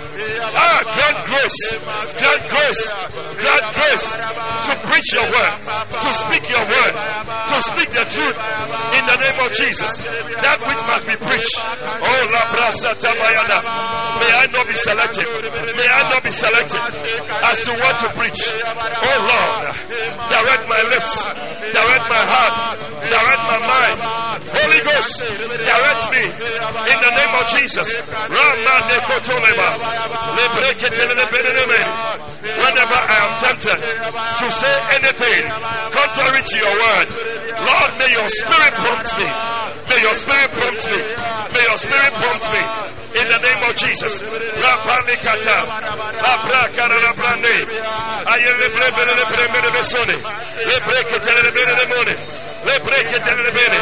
ah, grant grace, grant grace, grant grace to preach your word, to speak your word, to speak the truth in the name of Jesus. That which must be preached. Oh, la brasa. May I not be selective. May I not be selective as to what to preach. Oh Lord, direct my lips, direct my heart, direct my mind. Holy Ghost, direct me in the name of Jesus. Whenever I am tempted to say anything contrary to your word, Lord, may your spirit prompt me. May your spirit prompt me. May your spirit prompt me. In the name of Jesus. Rapalikata. Abrakaranabrande. Ayele brevele le bremele besone. Le breketele le bene le mone. Le breketele le bene.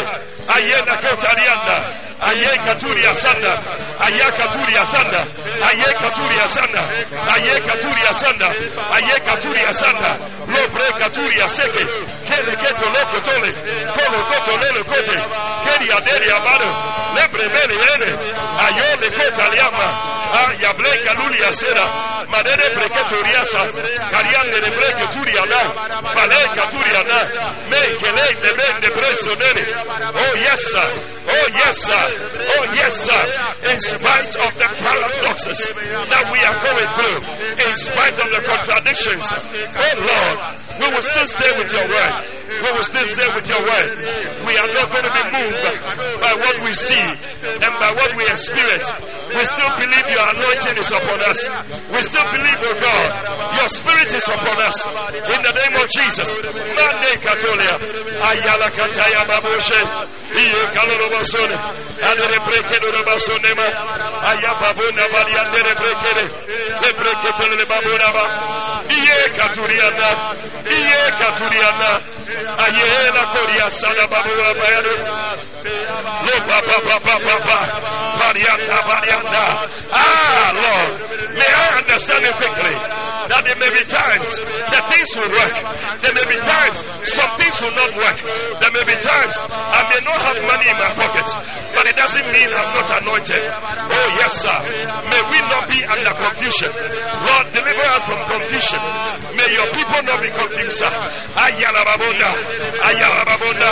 Ayena kotarianda. Aye katuri asanda. Aye katuri asanda. Aye katuri asanda. Aye katuri asanda. Aye katuri asanda. Lo bre katuri aseke. Kele keto loko tole. Kolo koto lelo kote. Keri aderi amado. Le bremele ene. Ayo le kota liama. Ah, ya bleka luli asera. Madere breketo riasa. Kariande de breke turi ana. Pale katuri ana. Me kele de men de preso nene. Oh yes sir. Oh yes sir. Oh yes sir. In spite of the paradoxes that we are going through, in spite of the contradictions, oh Lord, we will still stay with your word. We will still stay with your word. We are not going to be moved by what we see and by what we experience. We still believe your anointing is upon us. We still believe, oh God, your spirit is upon us. In the name of Jesus. Mande Katolia. Ayala. Iye Katuriana. Iye. Ayela Koria Sana Babura Bayanu. Lo Papa Papa. Barianda Barianda. Ah, Lord. May I understand it quickly that there may be times that things will work. There may be times some things will not work. There may be times I may not have money in my pocket, but it doesn't mean I'm not anointed. Oh, yes, sir. May we not be under confusion. Us from confusion. May your people not be confused. Ayalababonda. Ayalababonda.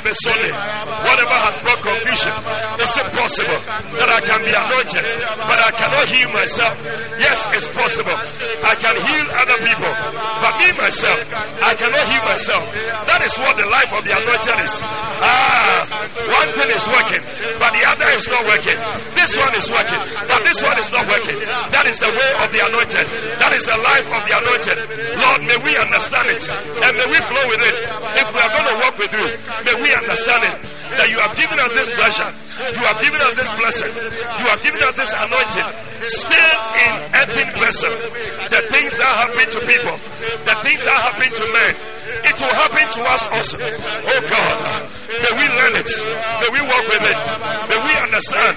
Whatever has brought confusion, it's impossible that I can be anointed, but I cannot heal myself. Yes, it's possible. I can heal other people, but me myself, I cannot heal myself. That is what the life of the anointed is. Ah, one thing is working, but the other is not working. This one is working, but this one is not working. That is the way of the anointed. That is the life of the anointed. Lord, may we understand it and may we flow with it. If we are going to walk with you, may we understand it that you have given us this treasure. You have given us this blessing. You have given us this anointing. Still in earthen vessel. The things that happen to people, the things that happen to men, it will happen to us also. Oh God, may we learn it. May we walk with it. May we understand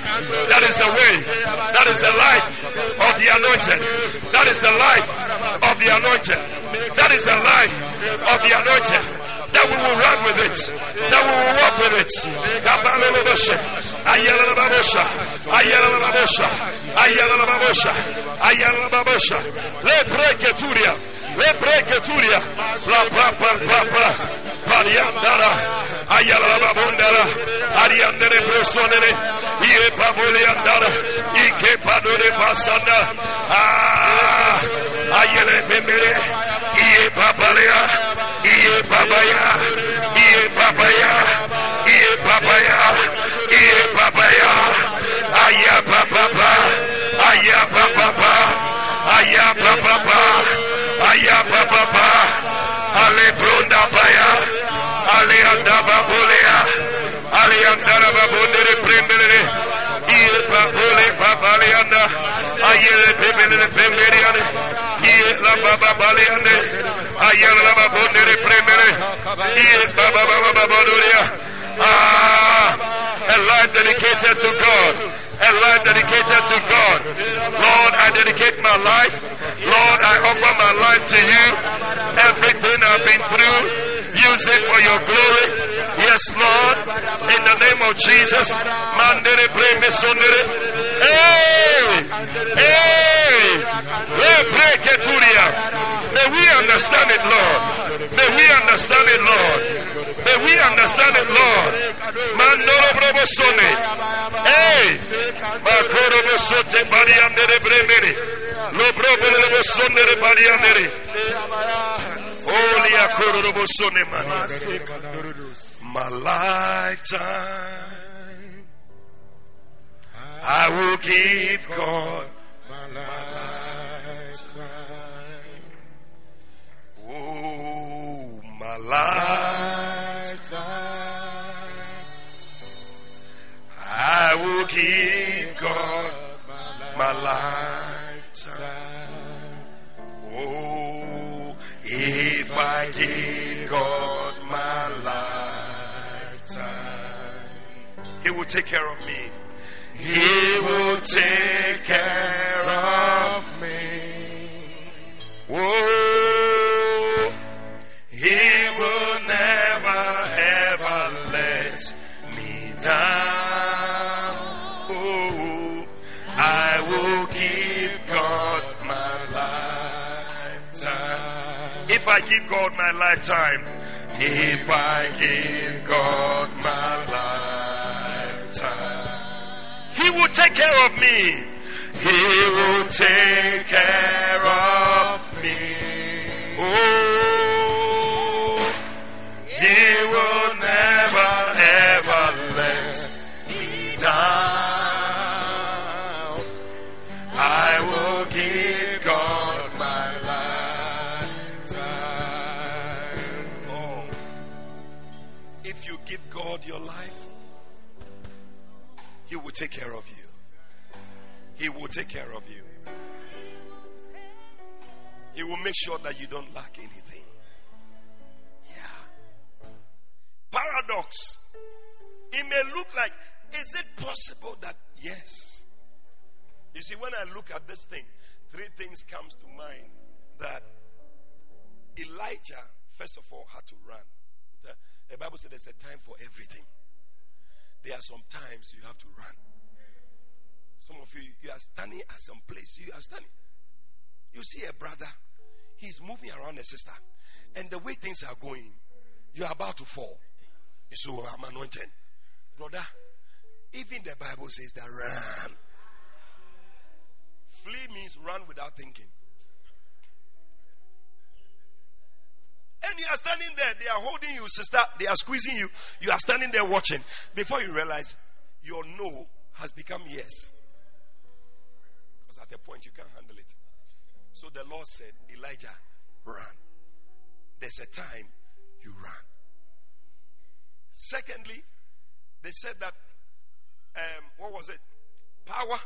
that is the way. That is the life of the anointed. That is the life of the anointed. That is the life of the anointed that we will run with it, that we will walk with it. Le breketuria, le breketuria, la pra pra pra pra, pariandara, ayala babundara, ariandere prosonere, iye pabole andara, ike padore pasanda, ah, ayele bembere, iye papalea, iye papaya, iye papaya, iye papaya, iye papaya, aya papapa, aya papapa, aya papapa, aya papapa, ale pronda paya, ale andaba bolea, ale andara babondere prendere, iye papole papaleanda, ayele pembele pemberiane, iye la baba baleande, ayele la babondere prendere, iye baba baba babodoria, ah, a life dedicated to God a life dedicated to God. Lord, I dedicate my life. Lord, I offer my life to you. Everything I've been through, use it for your glory. Yes, Lord, in the name of Jesus. Mandere breme sondere. Hey! Hey! Hey, pray Keturia. May we understand it, Lord. May we understand it, Lord. May we understand it, Lord. Hey! Bariandere bremere. Lo bosondere bariandere. Holy. My lifetime, I will give God my lifetime. Oh, my I will give God my lifetime. Oh, if I give God my lifetime, He will take care of me. He will take care of me. Oh, give God my lifetime, if I give God my lifetime, He will take care of me. He will take care of me. Oh, He will take care of you. He will take care of you. He will make sure that you don't lack anything. Yeah. Paradox. It may look like, is it possible that yes? You see, when I look at this thing, three things comes to mind that Elijah, first of all, had to run. The, the Bible said there's a time for everything. There are some times you have to run. Some of you, you are standing at some place. You are standing. You see a brother, he's moving around a sister. And the way things are going, you are about to fall. So oh, I'm anointed. Brother, even the Bible says that run. Flee means run without thinking. And you are standing there, they are holding you, sister, they are squeezing you. You are standing there watching. Before you realize your no has become yes. Because at a point you can't handle it. So the Lord said, Elijah, run. There's a time you run. Secondly, they said that, um, what was it? Power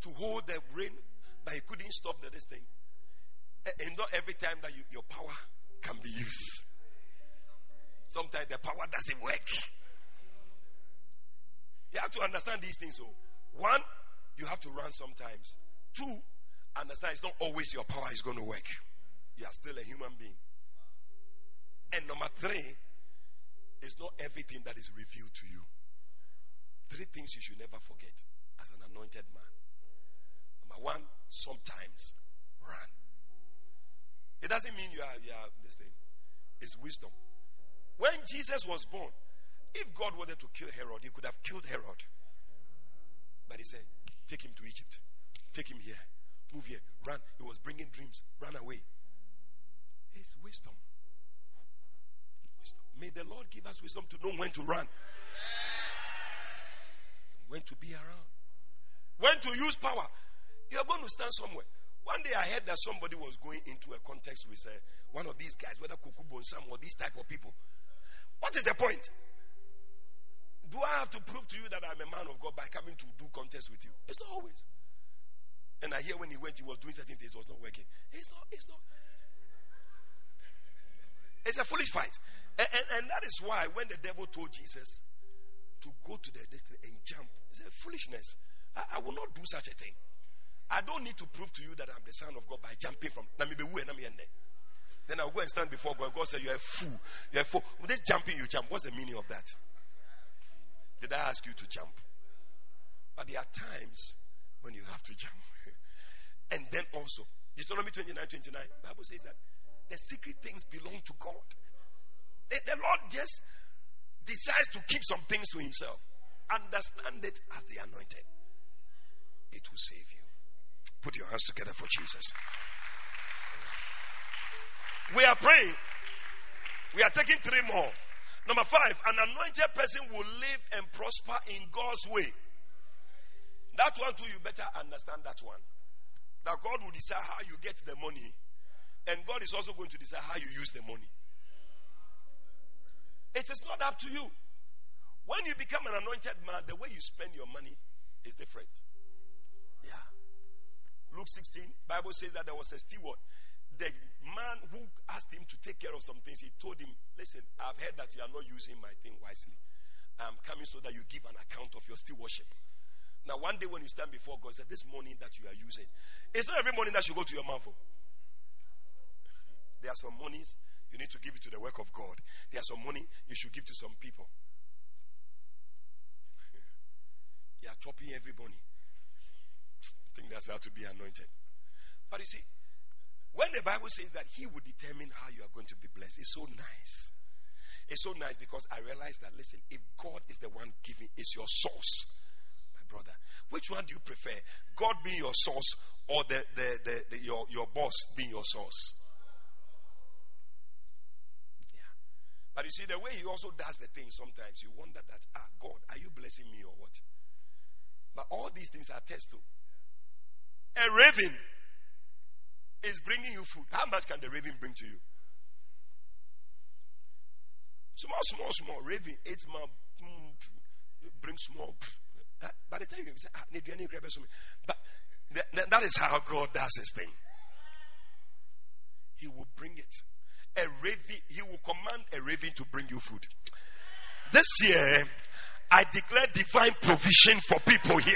to hold the rain, but he couldn't stop the, this thing. And not every time that you, your power can be used. Sometimes the power doesn't work. You have to understand these things. So, one, you have to run sometimes. Two, understand it's not always your power is going to work. You are still a human being. And number three, it's not everything that is revealed to you. Three things you should never forget as an anointed man. Number one, sometimes run. It doesn't mean you are, you are this thing. It's wisdom. When Jesus was born, if God wanted to kill Herod, he could have killed Herod. But he said, Take him to Egypt. Take him here. Move here. Run. He was bringing dreams. Run away. It's wisdom. Wisdom. May the Lord give us wisdom to know when to run, when to be around, when to use power. You are going to stand somewhere. One day I heard that somebody was going into a context with uh, one of these guys, whether Kwaku Bonsam or these type of people. What is the point? Do I have to prove to you that I'm a man of God by coming to do contest with you? It's not always. And I hear when he went, he was doing certain things, it was not working. It's not, it's not. It's a foolish fight. And, and, and that is why when the devil told Jesus to go to the destiny and jump, it's a foolishness. I, I will not do such a thing. I don't need to prove to you that I'm the son of God by jumping from then I'll go and stand before God. God said, You're a fool. You're a fool. With this jumping, you jump. What's the meaning of that? Did I ask you to jump? But there are times when you have to jump. and then also, Deuteronomy 29 29, Bible says that the secret things belong to God. The, the Lord just decides to keep some things to himself. Understand it as the anointed. It will save you. Put your hands together for Jesus. We are praying. We are taking three more. Number five, an anointed person will live and prosper in God's way. That one too, you better understand that one. That God will decide how you get the money, and God is also going to decide how you use the money. It is not up to you. When you become an anointed man, the way you spend your money is different. Yeah. Luke 16, Bible says that there was a steward. The man who asked him to take care of some things, he told him, Listen, I've heard that you are not using my thing wisely. I'm coming so that you give an account of your stewardship. Now, one day when you stand before God, say, This money that you are using, it's not every money that should go to your mouth. Oh. There are some monies you need to give it to the work of God. There are some money you should give to some people. you are chopping every money. I think that's how to be anointed. But you see, when the Bible says that He will determine how you are going to be blessed, it's so nice. It's so nice because I realize that, listen, if God is the one giving, is your source, my brother, which one do you prefer? God being your source or the, the, the, the your, your boss being your source? Yeah. But you see, the way He also does the thing, sometimes you wonder that, ah, God, are you blessing me or what? But all these things are test too. A raven is bringing you food. How much can the raven bring to you? Small, small, small. Raven eats more, bring small. By the time you say, ah, need any grab But that is how God does his thing. He will bring it. A raven, he will command a raven to bring you food. This year, I declare divine provision for people here.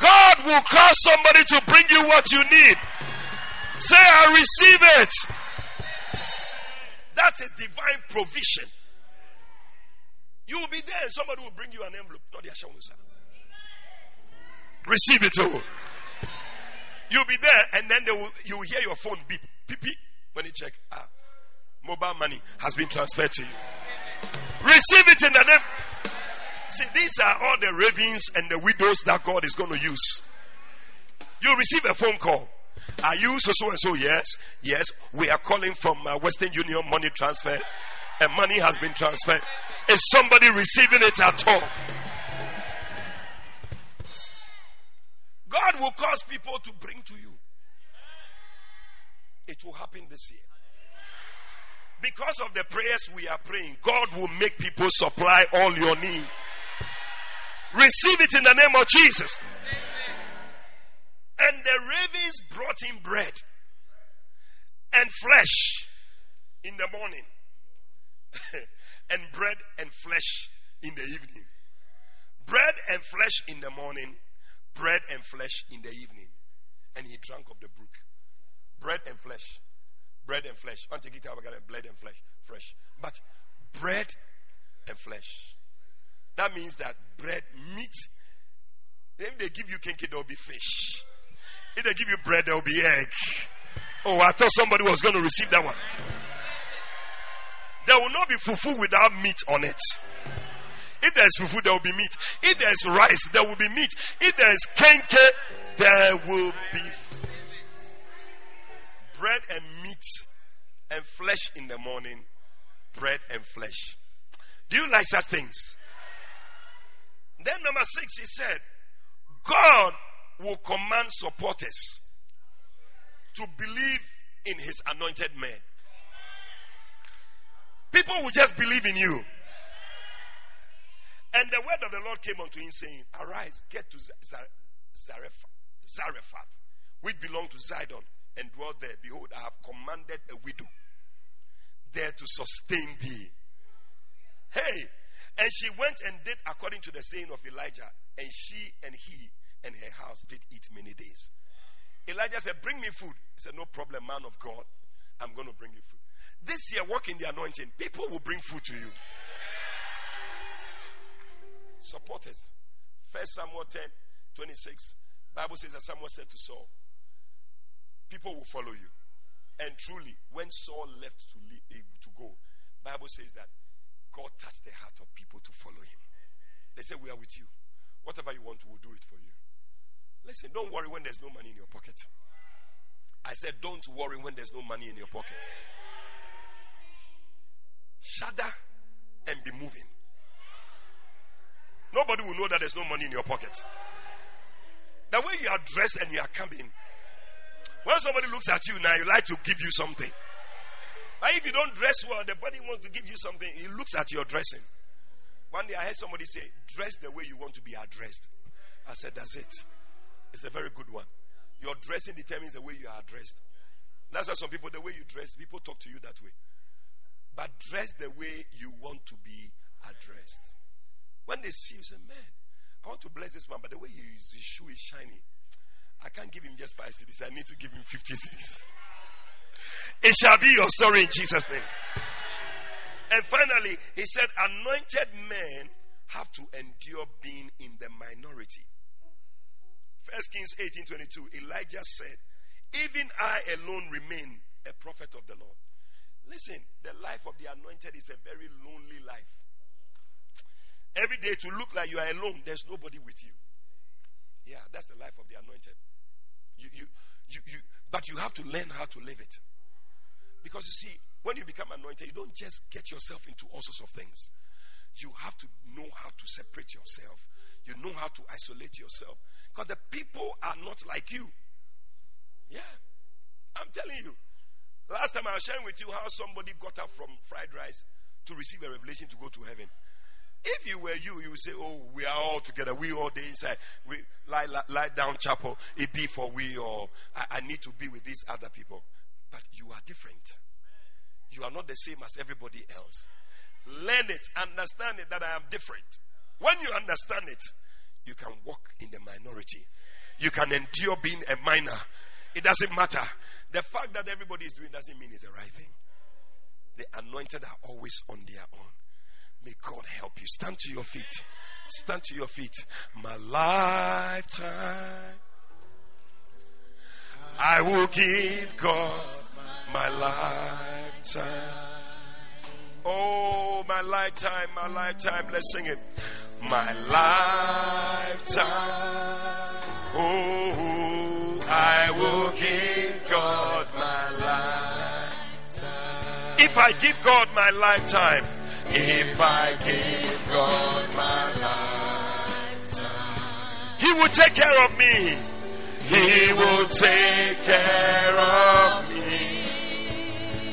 God will cause somebody to bring you what you need. Say, I receive it. That is divine provision. You will be there and somebody will bring you an envelope. The. Receive it all. You'll be there and then will, you will hear your phone beep. Beep, beep. When you check, ah, mobile money has been transferred to you. Receive it in the name. See, these are all the ravens and the widows that God is going to use. You receive a phone call. Are you so so and so? Yes, yes. We are calling from uh, Western Union money transfer, and money has been transferred. Is somebody receiving it at all? God will cause people to bring to you. It will happen this year. Because of the prayers we are praying, God will make people supply all your need. Receive it in the name of Jesus. And the ravens brought him bread and flesh in the morning, and bread and flesh in the evening. Bread and flesh in the morning, bread and flesh in the evening. And he drank of the brook. Bread and flesh. Bread and flesh. Bread and flesh. Fresh. But bread and flesh. That means that bread, meat. If they give you kenke, there will be fish. If they give you bread, there will be egg. Oh, I thought somebody was going to receive that one. There will not be fufu without meat on it. If there's fufu, there will be meat. If there's rice, there will be meat. If there's kenke, there will be bread and meat and flesh in the morning. Bread and flesh. Do you like such things? Then, number six, he said, God will command supporters to believe in his anointed man. People will just believe in you. And the word of the Lord came unto him, saying, Arise, get to Zarephath, which belong to Zidon, and dwell there. Behold, I have commanded a widow there to sustain thee. Hey, and she went and did according to the saying of Elijah, and she and he and her house did eat many days. Elijah said, Bring me food. He said, No problem, man of God. I'm going to bring you food. This year, walk in the anointing. People will bring food to you. Supporters. First Samuel 10, 26. Bible says that Samuel said to Saul, People will follow you. And truly, when Saul left to, leave, eh, to go, Bible says that God touched the heart of people to follow him. They said, We are with you. Whatever you want, we'll do it for you. Listen, don't worry when there's no money in your pocket. I said, don't worry when there's no money in your pocket. Shudder and be moving. Nobody will know that there's no money in your pocket. The way you are dressed and you are coming, when somebody looks at you now, you like to give you something. If you don't dress well, the body wants to give you something. He looks at your dressing. One day I heard somebody say, dress the way you want to be addressed. I said, that's it. It's a very good one. Your dressing determines the way you are dressed. That's why some people, the way you dress, people talk to you that way. But dress the way you want to be addressed. When they see you, say, man, I want to bless this man, but the way his, his shoe is shiny, I can't give him just five cedis. I need to give him 50 cedis. It shall be your story in Jesus' name. And finally, he said, anointed men have to endure being in the minority. First Kings 18 22, Elijah said, Even I alone remain a prophet of the Lord. Listen, the life of the anointed is a very lonely life. Every day to look like you are alone, there's nobody with you. Yeah, that's the life of the anointed. You, you, you, you, but you have to learn how to live it. Because you see, when you become anointed, you don't just get yourself into all sorts of things. You have to know how to separate yourself. You know how to isolate yourself. Because the people are not like you. Yeah. I'm telling you. Last time I was sharing with you how somebody got up from fried rice to receive a revelation to go to heaven. If you were you, you would say, Oh, we are all together. We all day inside. We lie, lie, lie down chapel. It be for we or I, I need to be with these other people. But you are different. You are not the same as everybody else. Learn it, understand it that I am different. When you understand it, you can walk in the minority. You can endure being a minor. It doesn't matter. The fact that everybody is doing doesn't mean it's the right thing. The anointed are always on their own. May God help you. Stand to your feet. Stand to your feet. My lifetime, I will give God my lifetime. Oh, my lifetime, my lifetime. Let's sing it. My lifetime. Oh, I will give God my lifetime. If I give God my lifetime, if I give God my lifetime, He will take care of me. He will take care of me.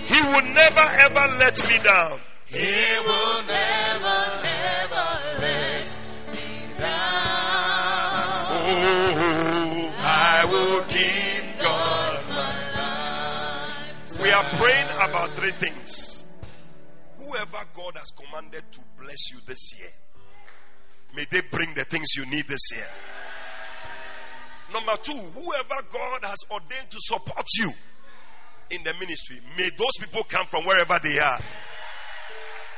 He will never ever let me down. He will never, ever let me down. Oh, I will give God my life. we are praying about three things. Whoever God has commanded to bless you this year, may they bring the things you need this year. Number two, whoever God has ordained to support you in the ministry, may those people come from wherever they are.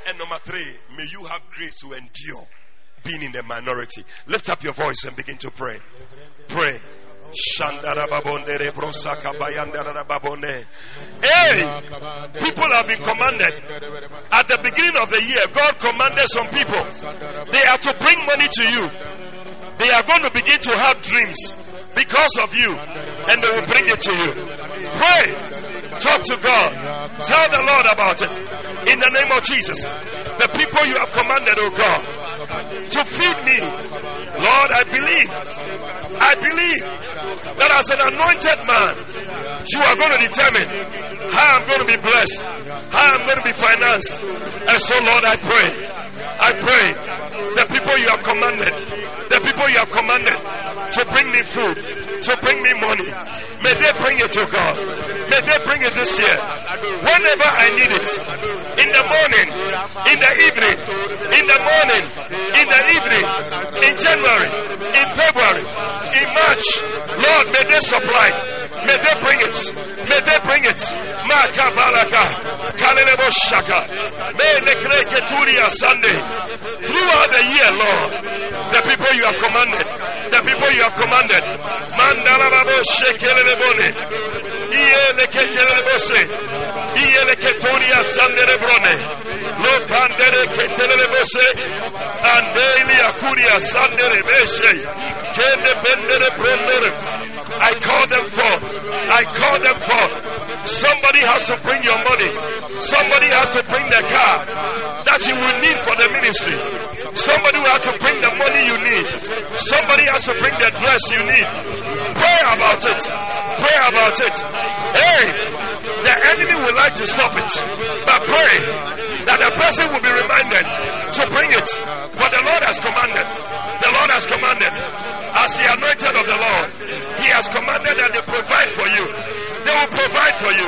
And number three, may you have grace to endure being in the minority. Lift up your voice and begin to pray. Pray. Hey, people have been commanded. At the beginning of the year, God commanded some people. They are to bring money to you. They are going to begin to have dreams because of you, and they will bring it to you. Pray. Talk to God. Tell the Lord about it. In the name of Jesus. The people you have commanded, oh God, to feed me. Lord, I believe. I believe that as an anointed man, you are going to determine how I'm going to be blessed, how I'm going to be financed. And so, Lord, I pray. I pray the people you have commanded, the people you have commanded to bring me food, to bring me money, may they bring it to God. May they bring it this year. Whenever I need it. In the morning, in the evening, in the morning, in the evening, in January, in February, in March. Lord, may they supply it. May they bring it. May they bring it. Makabalaka. Kalelebo Shaka. May Nekreke Turia Sunday. Throughout the year, Lord, the people you have commanded, the people you have commanded. Mandarabo Shekelebone. Iele Ketelebose. Iele Ketoria Sanderebrone. Lo Pandere Ketelebose. Andeli Akuria Sanderebeshe. Kende Bendere Brondere. I call them forth. I call them forth. Somebody has to bring your money. Somebody has to bring the car that you will need for the ministry. Somebody will have to bring the money you need. Somebody has to bring the dress you need. Pray about it. Pray about it. Hey, the enemy would like to stop it. But pray that the person will be reminded to bring it. For the Lord has commanded. The Lord has commanded. As the anointed of the Lord, He has commanded that they provide for you. They will provide for you.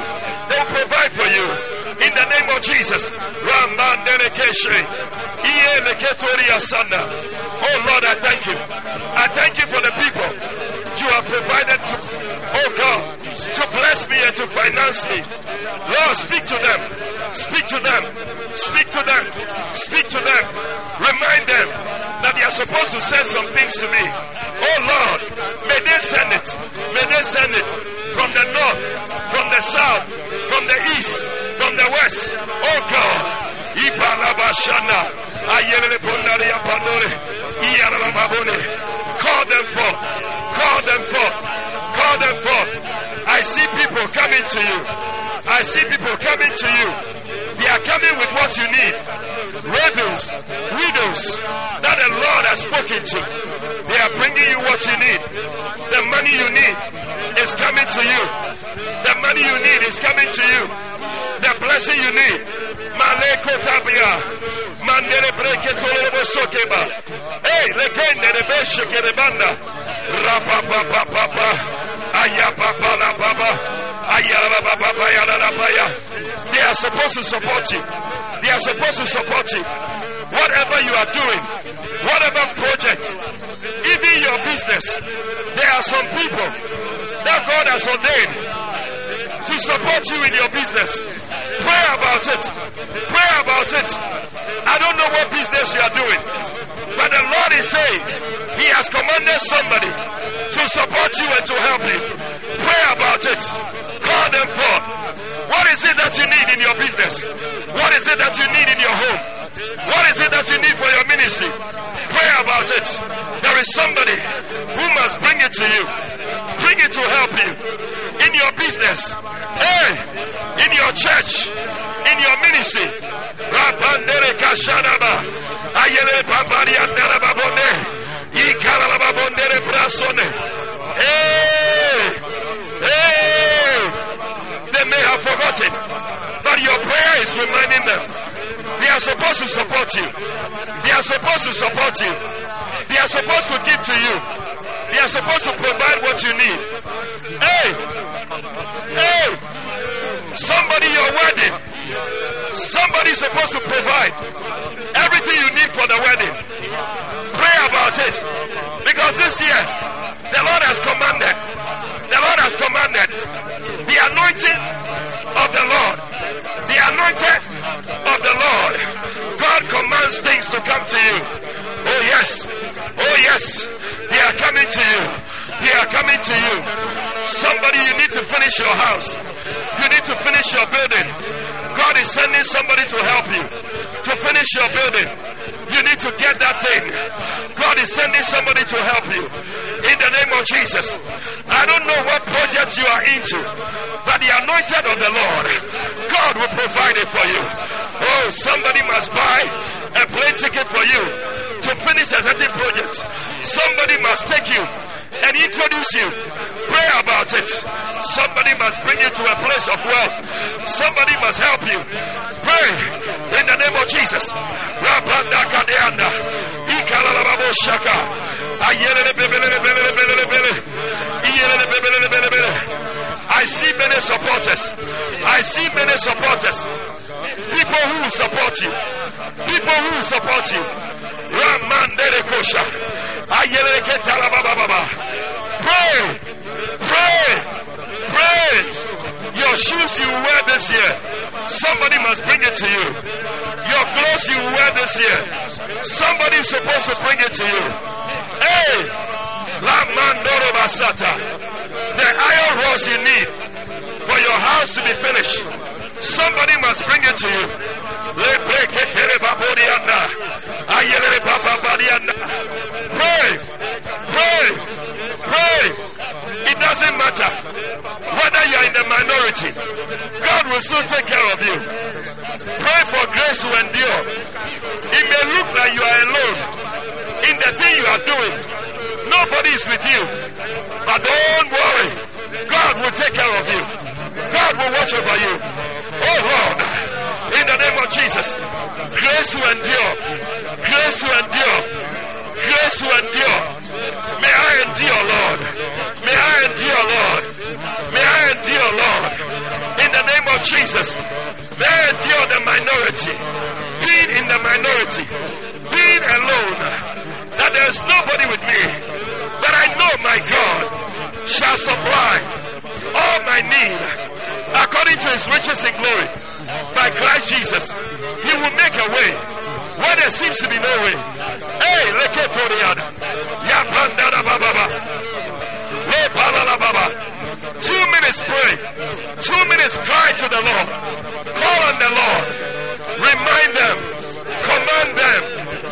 They will provide for you. In the name of Jesus. Oh Lord, I thank you. I thank you for the people you have provided to, oh God, to bless me and to finance me. Lord, speak to them. Speak to them. Speak to them. Speak to them. Remind them that they are supposed to send some things to me. Oh Lord, may they send it. May they send it from the north, from the south, from the east, from the west. Oh God. Ibalabashana. Ayelele bondare ya pandore. Iyarababone. Call them forth. Call them forth. Call them forth. I see people coming to you. I see people coming to you. They are coming with what you need. Ravens, widows that the Lord has spoken to. They are bringing you what you need. The money you need is coming to you. The money you need is coming to you. The blessing you need. Maleko tabia. Mandere breke tolebo sokeba. Hey, legende de beshe kerebanda. Rapa papa papa. Ayapa la baba. Ayara baba ayara baya. They are supposed to support you. They are supposed to support you. Whatever you are doing, whatever project, even your business, there are some people that God has ordained to support you in your business. Pray about it. Pray about it. I don't know what business you are doing, but the Lord is saying He has commanded somebody to support you and to help you. Pray about it. Call them forth. What is it that you need in your business? What is it that you need in your home? What is it that you need for your ministry? Pray about it. There is somebody who must bring it to you. Bring it to help you in your business, Hey, in your church, in your ministry. Rapandere kashanaba. Ayele babari andara babonde. Ikala babondere brasone. Hey, hey. They may have forgotten, but your prayer is reminding them. They are supposed to support you. They are supposed to support you. They are supposed to give to you. They are supposed to provide what you need. Hey, hey, somebody your wedding. Somebody's supposed to provide everything you need for the wedding. Pray about it. Because this year, finish your house. You need to finish your building. God is sending somebody to help you to finish your building. You need to get that thing. God is sending somebody to help you. In the name of Jesus. I don't know what project you are into, but the anointed of the Lord, God will provide it for you. Oh, somebody must buy a plane ticket for you to finish a certain project. Somebody must take you and introduce you. Pray about it. Somebody must bring you to a place of wealth. Somebody must help you. Pray in the name of Jesus. I see many supporters. I see many supporters. People who support you. People who support you. Ramandere kosha. Ayeleke talababa. Pray. Pray. Pray. Your shoes you wear this year. Somebody must bring it to you. Your clothes you wear this year. Somebody is supposed to bring it to you. Hey. La mandoro basata. The iron rods you need for your house to be finished. Somebody must bring it to you. Pray, pray, pray. It doesn't matter whether you are in the minority, God will still take care of you. Pray for grace to endure. It may look like you are alone in the thing you are doing. Nobody is with you. But don't worry. God will take care of you. God will watch over you. Oh Lord, in the name of Jesus, grace to endure, grace to endure, grace to endure. May I endure, Lord. May I endure, Lord. May I endure, Lord. In the name of Jesus, may I endure the minority, being in the minority, being alone, that there's nobody with me, but I know my God shall supply all my need according to his riches in glory by Christ Jesus. He will make a way where there seems to be no way. Hey, leketoriada. Ya pandada baba. Le palala baba. Two minutes pray. Two minutes cry to the Lord. Call on the Lord. Remind them. Command them.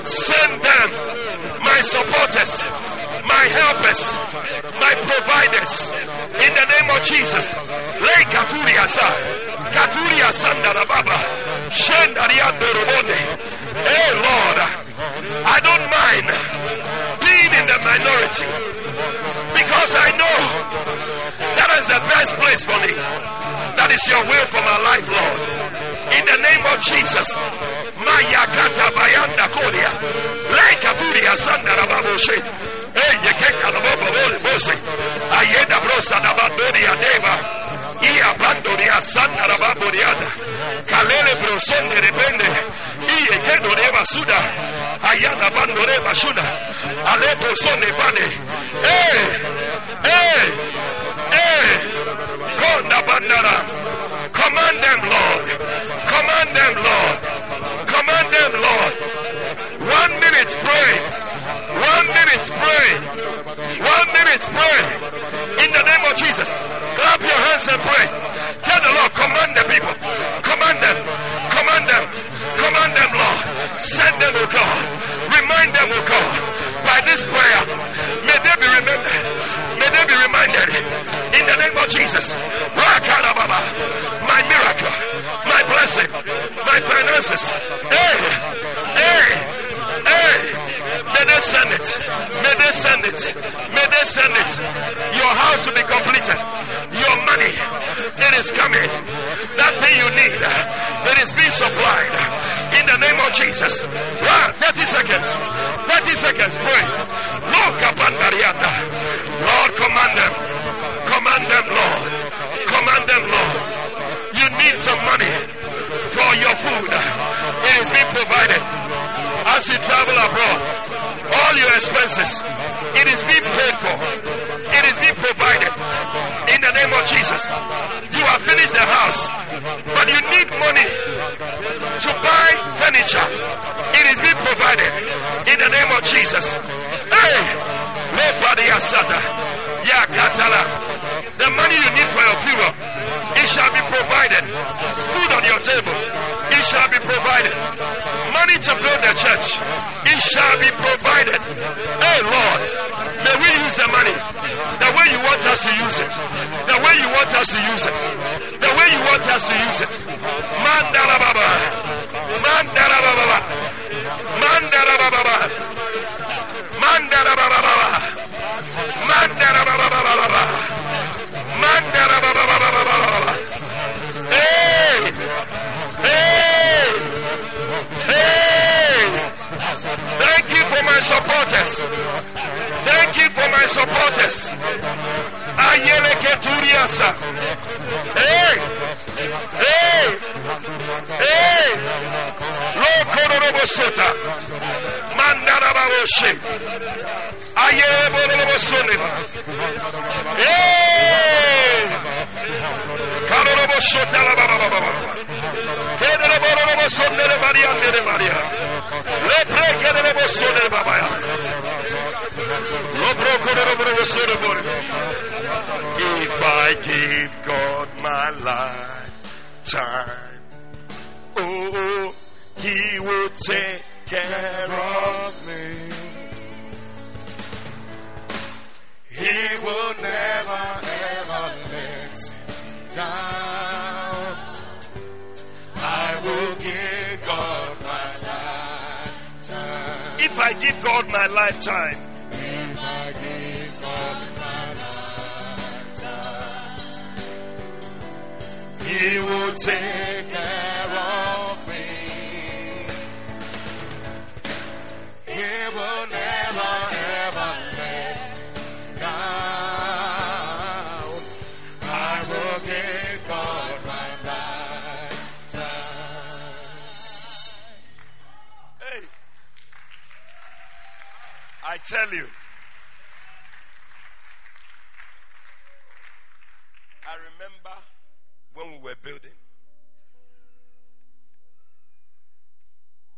Send them. My supporters. My helpers. My providers. In the name of Jesus. Lay Katuria sa. Katuria sandara baba. Shendaria dorobode. Hey Lord. I don't mind being in the minority because I know that is the best place for me. That is your will for my life, Lord. In the name of Jesus. Mayakata bayanda kodia. Lekaturia sandara baboshe. Get the bubble, Bose. Ayeda brosa da bandoria deva. Ia bandoria sandara baboriada. Kalele broson de repente. Iye kendo deva suda. Ayada bandoreva suda. Alepo son de pane. Hey, eh, eh, hey, eh. hey. Konda bandara. Command them, Lord. Command them, Lord. Command them, Lord. One minute pray. One minute, pray. One minute, pray. In the name of Jesus, clap your hands and pray. Tell the Lord, command the people. Command them. Command them. Command them, Lord. Send them, O God. Remind them, O God. By this prayer, may they be remembered. May they be reminded. In the name of Jesus. My miracle. My blessing. My finances. Hey. Hey. Hey. May they send it. May they send it. May they send it. Your house will be completed. Your money, it is coming. That thing you need, it is being supplied. In the name of Jesus. Run. 30 seconds. 30 seconds. Pray. Lord, Lord, command them. Command them, Lord. Command them, Lord. You need some money for your food. It is being provided as you travel abroad. All your expenses, it is being paid for. It is being provided in the name of Jesus. You have finished the house, but you need money to buy furniture. It is being provided in the name of Jesus. Hey, nobody has that. Yeah. The money you need for your funeral, it shall be provided. Food on your table, it shall be provided. Money to build the church, it shall be provided. Hey Lord, may we use the money the way you want us to use it. The way you want us to use it. The way you want us to use it. Mandala Baba. Mandala Baba. Mandala Baba. Hey! Hey! Hey! For my supporters. Thank you for my supporters. Ayele Keturiasa. Hey! Hey! Hey! Lokorobosota. Mandaraboshe. Ayele Borobosoneba. Hey! Karobosota la baba If I give God my lifetime, oh, He will take care of me. He will never give God my lifetime, if I give God my lifetime, He will take care of me. He will never tell you. I remember when we were building.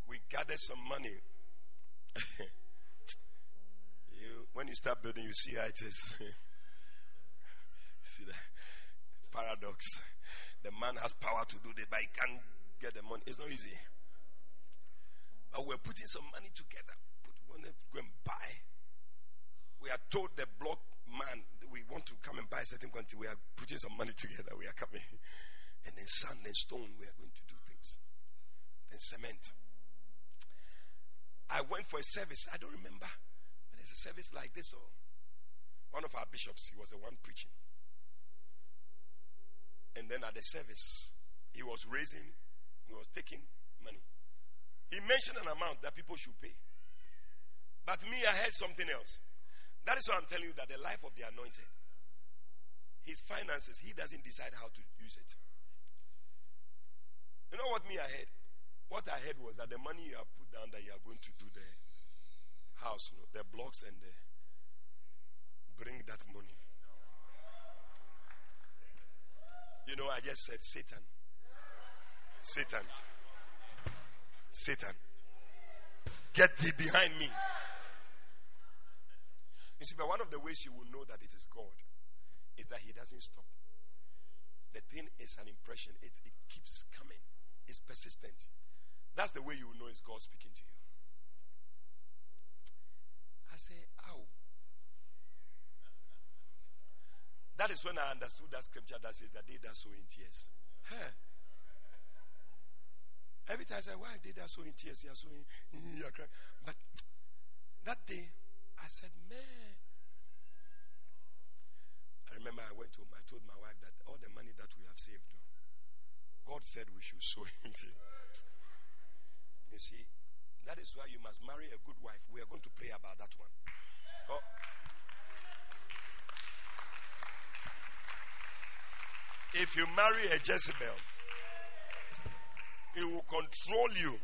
We gathered some money. you, when you start building, you see how it is. see the paradox. The man has power to do this, but he can't get the money. It's not easy. But we're putting some money together. We go and buy. We are told the block man we want to come and buy a certain quantity. We are putting some money together. We are coming. And then sand and stone, we are going to do things. Then cement. I went for a service. I don't remember. But it's a service like this or one of our bishops, he was the one preaching. And then at the service, he was raising, he was taking money. He mentioned an amount that people should pay. But me, I heard something else. That is why I'm telling you that the life of the anointed, his finances, he doesn't decide how to use it. You know what me I heard? What I heard was that the money you have put down that you are going to do the house, you know, the blocks and the bring that money. You know, I just said Satan. Satan. Satan. Get thee behind me. You see, but one of the ways you will know that it is God is that He doesn't stop. The thing is an impression, it, it keeps coming, it's persistent. That's the way you will know it's God speaking to you. I say, ow. That is when I understood that scripture that says that they that sow in tears. Hey. Every time I said, Why did I sow in tears? You're sow in, you're crying. But that day, I said, Man. I remember I went home. I told my wife that all the money that we have saved, no, God said we should sow it. You see, that is why you must marry a good wife. We are going to pray about that one. Oh. If you marry a Jezebel, it will control you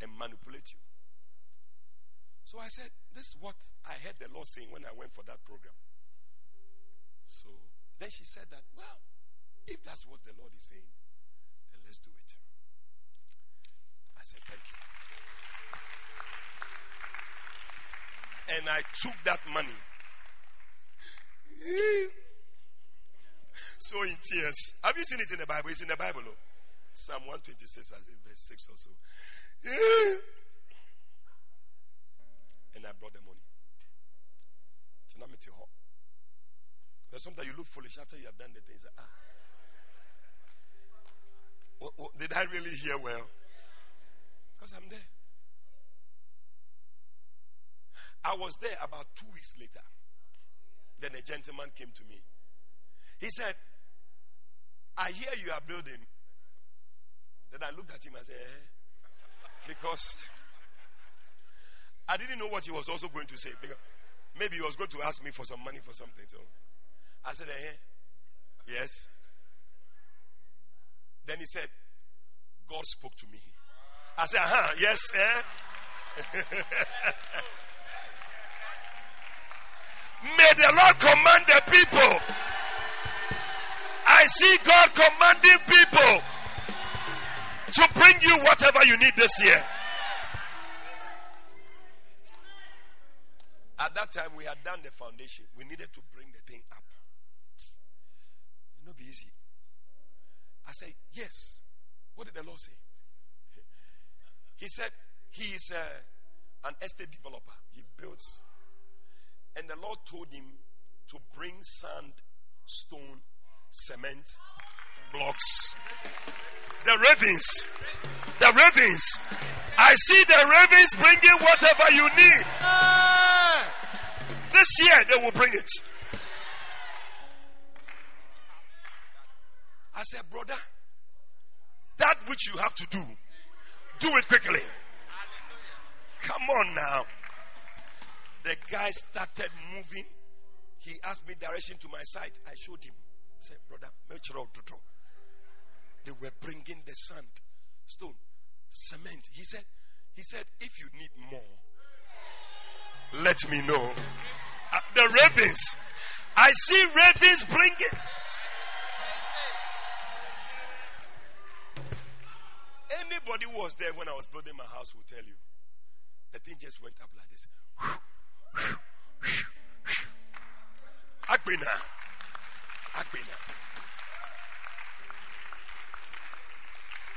and manipulate you. So I said, This is what I heard the Lord saying when I went for that program. So then she said that, Well, if that's what the Lord is saying, then let's do it. I said, Thank you. And I took that money. sow in tears. Have you seen it in the Bible? It's in the Bible. Oh. Psalm 126, as in verse 6 or so. and I brought the money. There's sometimes you look foolish after you have done the things. Ah. What, what, did I really hear well? Because I'm there. I was there about two weeks later. Then a gentleman came to me. He said, I hear you are building. Then I looked at him and said, eh? Because I didn't know what he was also going to say. Maybe he was going to ask me for some money for something. So I said, eh? Yes. Then he said, God spoke to me. I said, huh, yes, eh? May the Lord command the people. I see God commanding people to bring you whatever you need this year. At that time, we had done the foundation. We needed to bring the thing up. Be easy. I said, Yes. What did the Lord say? He said, He is uh, an estate developer. He builds. And the Lord told him to bring sand, stone, cement, blocks. The ravens. The ravens. I see the ravens bringing whatever you need. This year they will bring it. I said, brother, that which you have to do, do it quickly. Come on now. The guy started moving. He asked me direction to my site. I showed him. I said, brother, make sure. they were bringing the sand, stone, cement. He said, he said, if you need more, let me know. Uh, the ravens. I see ravens bringing. Anybody who was there when I was building my house will tell you. The thing just went up like this. Agbena. Agbena.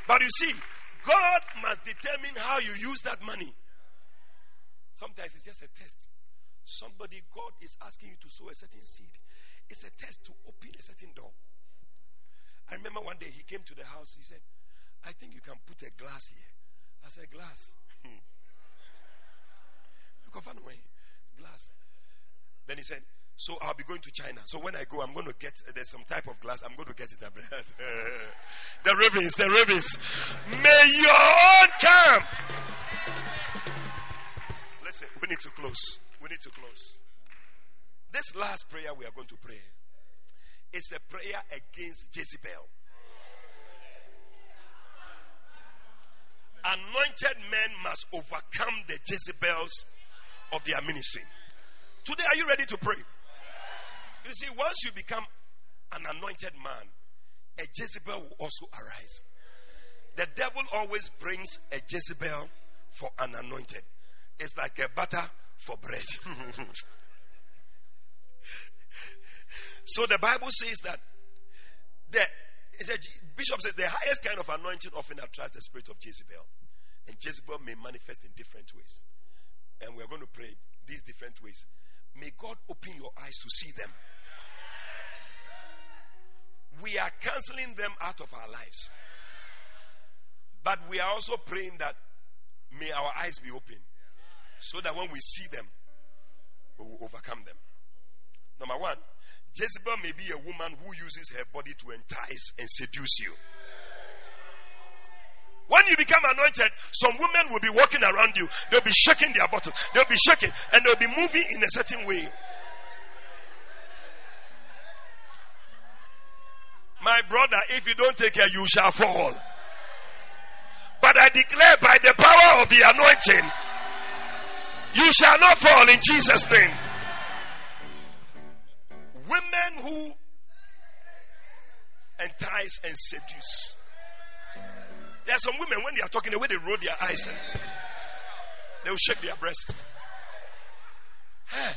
But you see, God must determine how you use that money. Sometimes it's just a test. Somebody, God is asking you to sow a certain seed. It's a test to open a certain door. I remember one day he came to the house. He said, I think you can put a glass here. I said, Glass. Look, find way. Glass. Then he said, So I'll be going to China. So when I go, I'm going to get, uh, there's some type of glass. I'm going to get it. the ravens, the ravens. May your own come. Listen, we need to close. We need to close. This last prayer we are going to pray is a prayer against Jezebel. Anointed men must overcome the Jezebels of their ministry. Today, are you ready to pray? You see, once you become an anointed man, a Jezebel will also arise. The devil always brings a Jezebel for an anointed. It's like a butter for bread. so the Bible says that the a, Bishop says the highest kind of anointing often attracts the spirit of Jezebel. And Jezebel may manifest in different ways. And we're going to pray these different ways. May God open your eyes to see them. We are canceling them out of our lives. But we are also praying that may our eyes be open so that when we see them, we will overcome them. Number one, Jezebel may be a woman who uses her body to entice and seduce you. When you become anointed, some women will be walking around you. They'll be shaking their bottom. They'll be shaking and they'll be moving in a certain way. My brother, if you don't take care, you shall fall. But I declare by the power of the anointing, you shall not fall in Jesus' name. Women who entice and seduce. There are some women, when they are talking, the way they roll their eyes and they will shake their breast. Hey.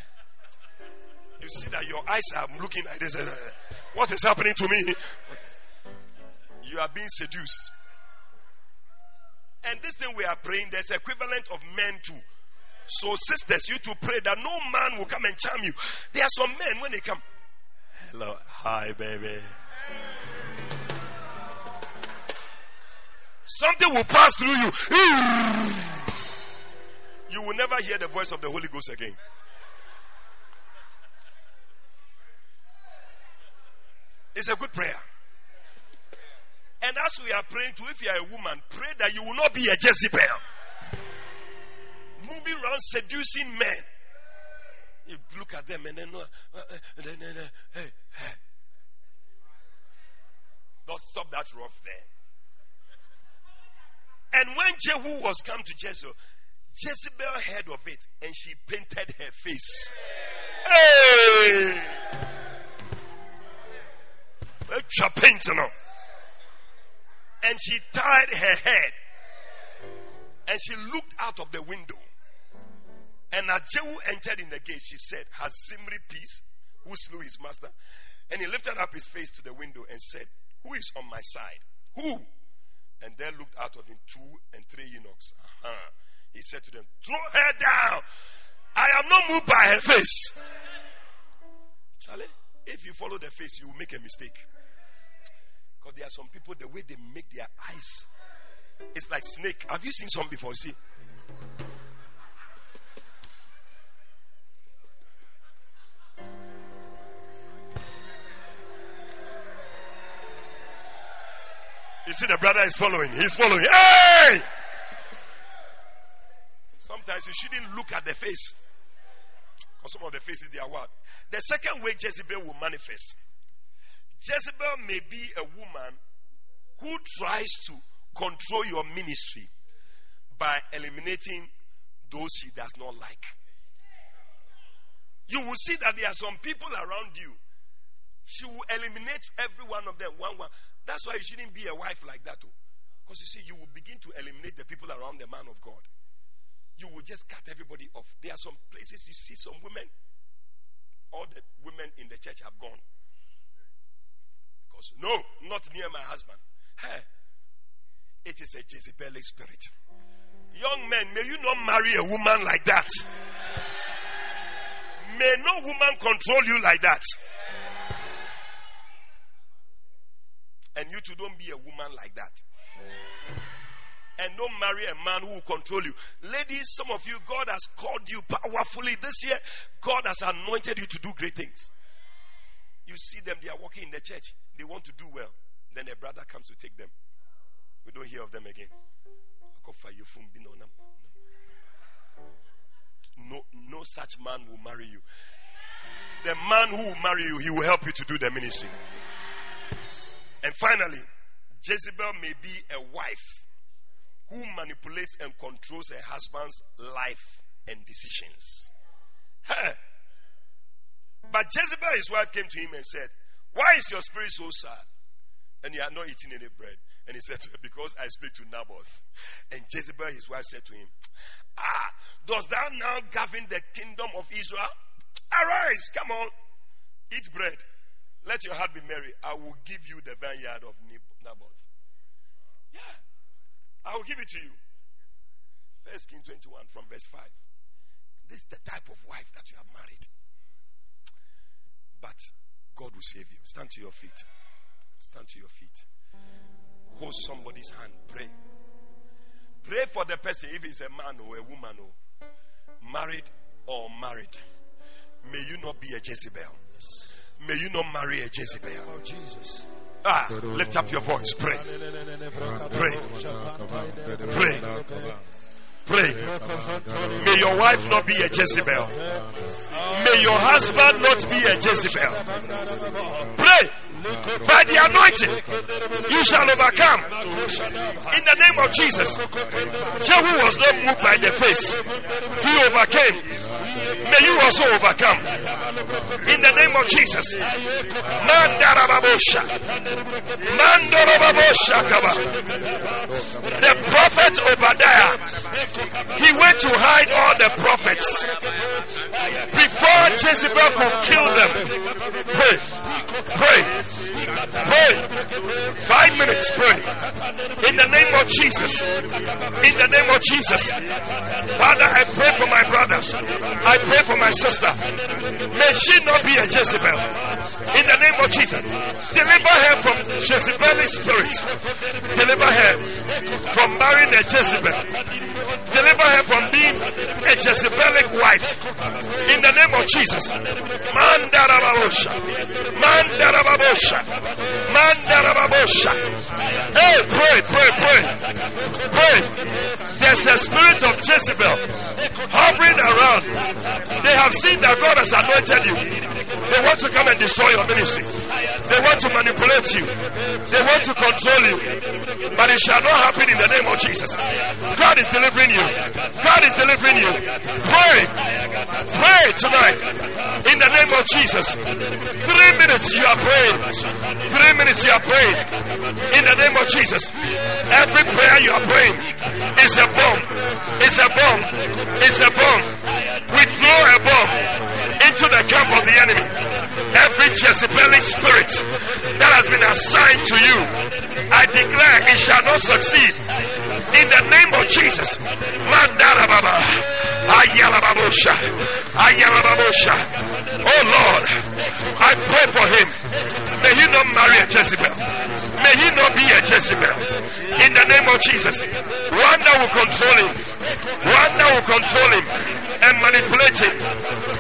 You see that your eyes are looking like this. Eh, what is happening to me? You are being seduced. And this thing we are praying, there's equivalent of men too. So, sisters, you to pray that no man will come and charm you. There are some men when they come. Hello, hi, baby. Something will pass through you. You will never hear the voice of the Holy Ghost again. It's a good prayer. And as we are praying to, if you are a woman, pray that you will not be a Jezebel. Moving around seducing men. You look at them and then, uh, uh, and then, uh, hey, hey. Don't stop that rough there. And when Jehu was come to Jezebel, Jezebel heard of it and she painted her face. Hey! painting And she tied her head and she looked out of the window. And as Jehu entered in the gate, she said, Has Zimri peace, who slew his master? And he lifted up his face to the window and said, Who is on my side? Who? And there looked out of him two and three eunuchs. Uh-huh. He said to them, Throw her down. I am not moved by her face. Charlie, if you follow the face, you will make a mistake. Because there are some people, the way they make their eyes, it's like snake. Have you seen some before? See? You see, the brother is following. He's following. Hey! Sometimes you shouldn't look at the face. Because some of the faces, they are what? The second way Jezebel will manifest Jezebel may be a woman who tries to control your ministry by eliminating those she does not like. You will see that there are some people around you. She will eliminate every one of them one one. That's why you shouldn't be a wife like that. Oh. Because you see, you will begin to eliminate the people around the man of God. You will just cut everybody off. There are some places you see some women, all the women in the church have gone. Because, no, not near my husband. Hey, it is a Jezebel spirit. Young men, may you not marry a woman like that. May no woman control you like that. And you too don't be a woman like that. And don't marry a man who will control you. Ladies, some of you, God has called you powerfully this year. God has anointed you to do great things. You see them, they are working in the church. They want to do well. Then a brother comes to take them. We don't hear of them again. No, no such man will marry you. The man who will marry you, he will help you to do the ministry. And finally, Jezebel may be a wife who manipulates and controls her husband's life and decisions. But Jezebel, his wife, came to him and said, Why is your spirit so sad? And you are not eating any bread. And he said her, Because I speak to Naboth. And Jezebel, his wife, said to him, Ah, does thou now govern the kingdom of Israel? Arise, come on, eat bread. Let your heart be merry. I will give you the vineyard of Naboth. Yeah. I will give it to you. First King 21 from verse 5. This is the type of wife that you have married. But God will save you. Stand to your feet. Stand to your feet. Hold somebody's hand. Pray. Pray for the person if he's a man or a woman or married or married. May you not be a Jezebel. May you not marry a Jezebel. Oh, Jesus. Ah, lift up your voice. Pray. Pray. Pray. Pray. May your wife not be a Jezebel. May your husband not be a Jezebel. Pray. By the anointing, you shall overcome. In the name of Jesus. Jehu was not moved by the face, he overcame. May you also overcome. In the name of Jesus. The prophet Obadiah, he went to hide all the prophets before Jezebel could kill them. Pray, pray, pray. Five minutes, pray. In the name of Jesus. In the name of Jesus. Father, I pray for my brother. I pray for my sister. May she not be a Jezebel. In the name of Jesus. Deliver her from Jezebelic spirits. Deliver her from marrying a Jezebel. Deliver her from being a Jezebelic wife. In the name of Jesus. Mandarababosha. Mandarababosha. Mandarababosha. Hey, pray, pray, pray. Pray. There's a spirit of Jezebel hovering around. They have seen that God has anointed you. They want to come and destroy your ministry. They want to manipulate you. They want to control you. But it shall not happen in the name of Jesus. God is delivering you. God is delivering you. Pray. Pray tonight. In the name of Jesus. Three minutes you are praying. Three minutes you are praying. In the name of Jesus. Every prayer you are praying is a bomb. It's a bomb. It's a bomb. We throw a bomb into the camp of the enemy. Every Jezebelic spirit that has been assigned to you, I declare it shall not succeed. In the name of Jesus. Mandarababa. Ayalababosha. Ayalababosha. Oh Lord, I pray for him. May he not marry a Jezebel. May he not be a Jezebel. In the name of Jesus. One that will control him. One that will control him and manipulate him.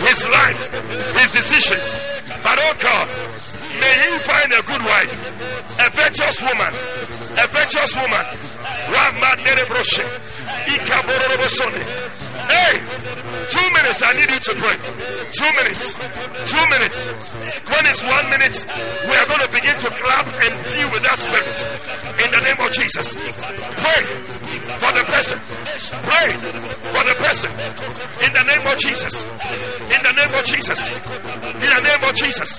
His life, his decisions. But oh God, may he find a good wife, a virtuous woman, a virtuous woman. Hey, two minutes. I need you to pray. Two minutes. Two minutes. When it's one minute, we are going to begin to clap and deal with that spirit. In the name of Jesus. Pray for the person. Pray for the person. In the name of Jesus. In the name of Jesus. In the name of Jesus.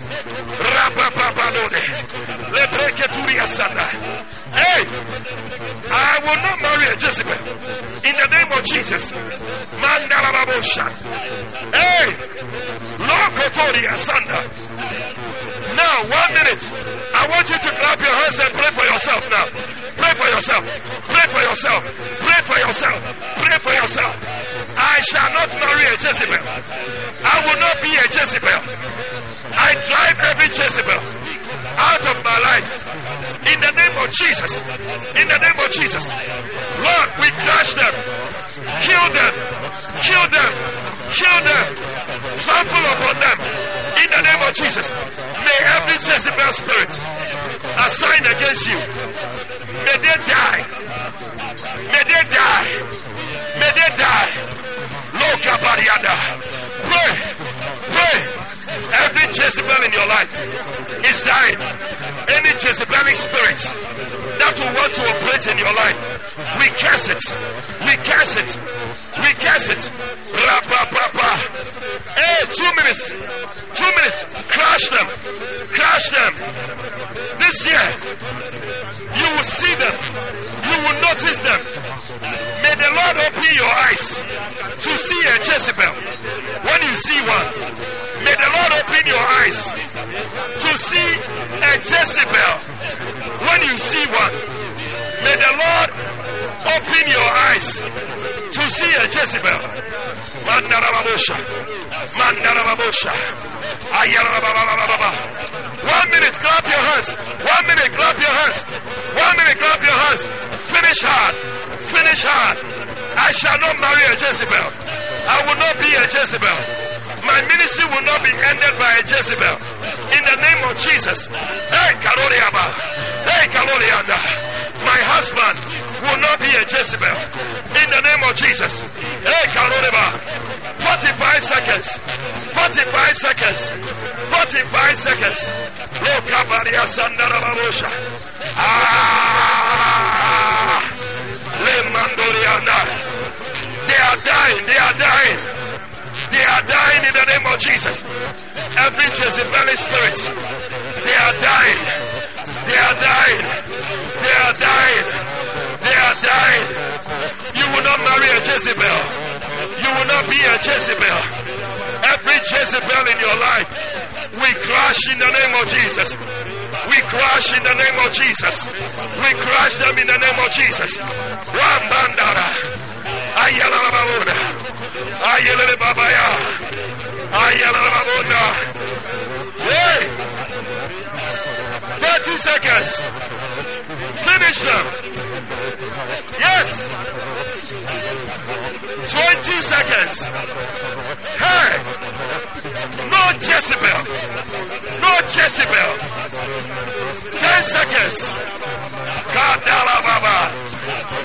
Hey, I will not marry a Jezebel. In the name of Jesus. Mandarababosha. Hey, Lokotoria Sanda. Now, one minute. I want you to clap your hands and pray for yourself now. Pray for yourself. Pray for yourself. Pray for yourself. Pray for yourself. I shall not marry a Jezebel. I will not be a Jezebel. I drive every Jezebel out of my life. In the name of Jesus. In the name of Jesus. Lord, we crush them. Kill them. Kill them. Kill them. Trample upon them. In the name of Jesus. May every Jezebel spirit assigned against you. May they die. May they die. May they die. Pray. Pray. Every Jezebel in your life is dying. Any Jezebelic spirit that will want to operate in your life, we curse it. We curse it. We curse it. Rapapapa. Hey, two minutes. Two minutes. Crush them. Crush them. This year, you will see them. You will notice them. May the Lord open your eyes to see a Jezebel. When you see one, may the Lord open your eyes to see a Jezebel. When you see one, may the Lord open your eyes to see a Jezebel. One minute, clap your hands. One minute, clap your hands. One minute, clap your hands. Finish hard. Finish her. I shall not marry a Jezebel. I will not be a Jezebel. My ministry will not be ended by a Jezebel. In the name of Jesus. Hey, Kaloriaba. Hey, Kalorianda. My husband will not be a Jezebel. In the name of Jesus. Hey, Kaloriaba. 45 seconds. 45 seconds. 45 seconds. Lokabaria Sandarababosha. Ah! Lemandorianda. They are dying. They are dying. They are dying in the name of Jesus. Every Jezebelic spirit. They are dying. They are dying. They are dying. They are dying. You will not marry a Jezebel. You will not be a Jezebel. Every Jezebel in your life, we crush in the name of Jesus. We crush in the name of Jesus. We crush them in the name of Jesus. Rambandara. Ayala Babuna. Ayala Babaya. Ayala Babuna. Hey! 30 seconds. Finish them. Yes. 20 seconds. Hey! No Jezebel. No Jezebel. 10 seconds. Kadala Baba.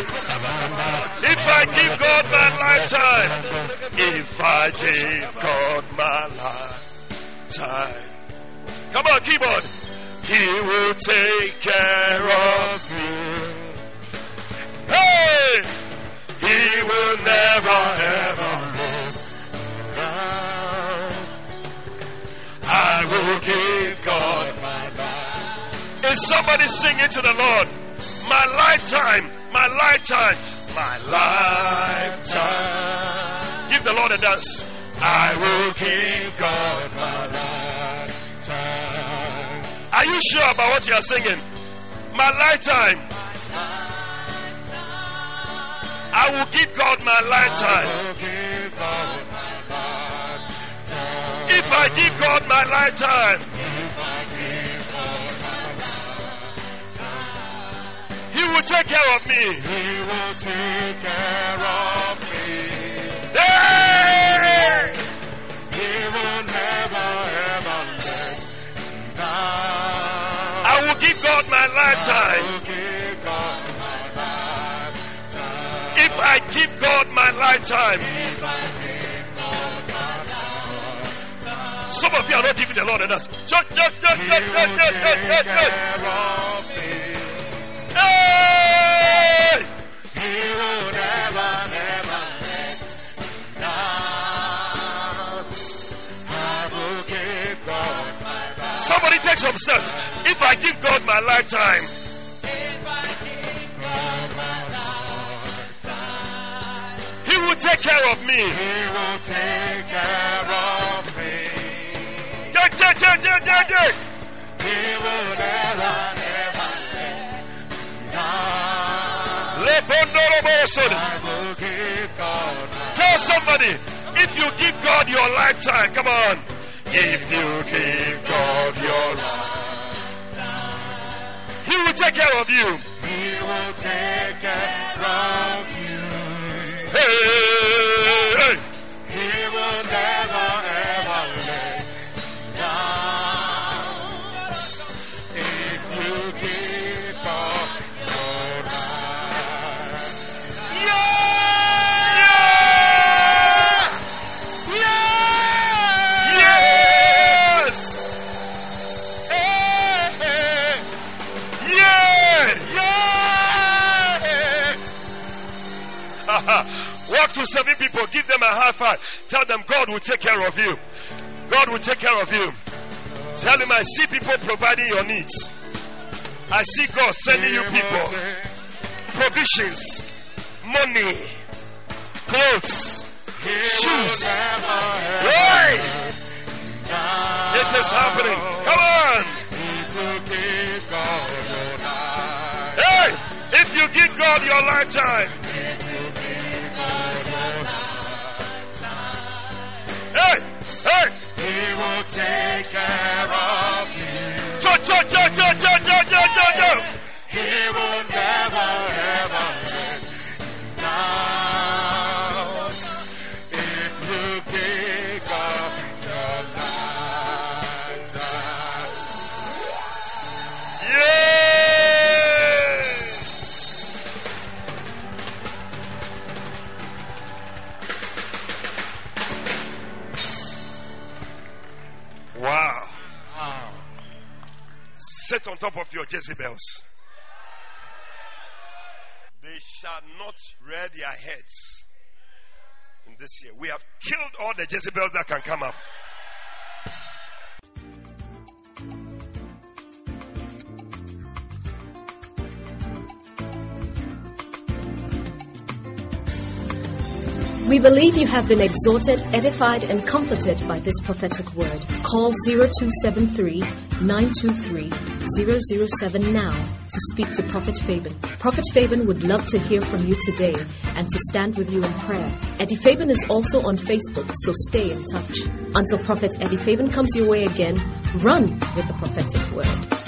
If I give God my lifetime, if I give God my lifetime, come on, keyboard. He will take care of me. Hey! He will never ever let down. I will give God my life. Is somebody singing to the Lord? My lifetime, my lifetime, my lifetime. Give the Lord a dance. I will give God my lifetime. Are you sure about what you are singing? My lifetime. I will give God my lifetime. If I give God my lifetime, He will take care of me. He will take care of me. Hey! He will never ever let me down. I will give God my lifetime. will give God my lifetime. If I give God my lifetime, If I give God my lifetime, some of you are not giving the Lord enough. Just, just, just, just, just, just, just, just, Somebody take some steps. If I give God my lifetime, He will take care of me. He will take care of me. Yeah, yeah, yeah, yeah, yeah, yeah. He will never, never let me Tell somebody, if you give God your lifetime, come on. If you give God your life. He will take care of you. He will take care of you. Hey, hey. He will never To seven people, give them a high five. Tell them God will take care of you. God will take care of you. Tell him I see people providing your needs. I see God sending you people provisions, money, clothes, shoes. Hey! It is happening. Come on. Hey, if you give God your lifetime, hey, hey, He will take care of you. cho, cho, cho, cho, cho, cho, cho, cho, cho. He will never, ever Sit on top of your Jezebels. They shall not rear their heads in this year. We have killed all the Jezebels that can come up. We believe you have been exhorted, edified, and comforted by this prophetic word. Call 0273 923 007 now to speak to Prophet Fabian. Prophet Fabian would love to hear from you today and to stand with you in prayer. Eddie Fabian is also on Facebook, so stay in touch. Until Prophet Eddie Fabian comes your way again, run with the prophetic word.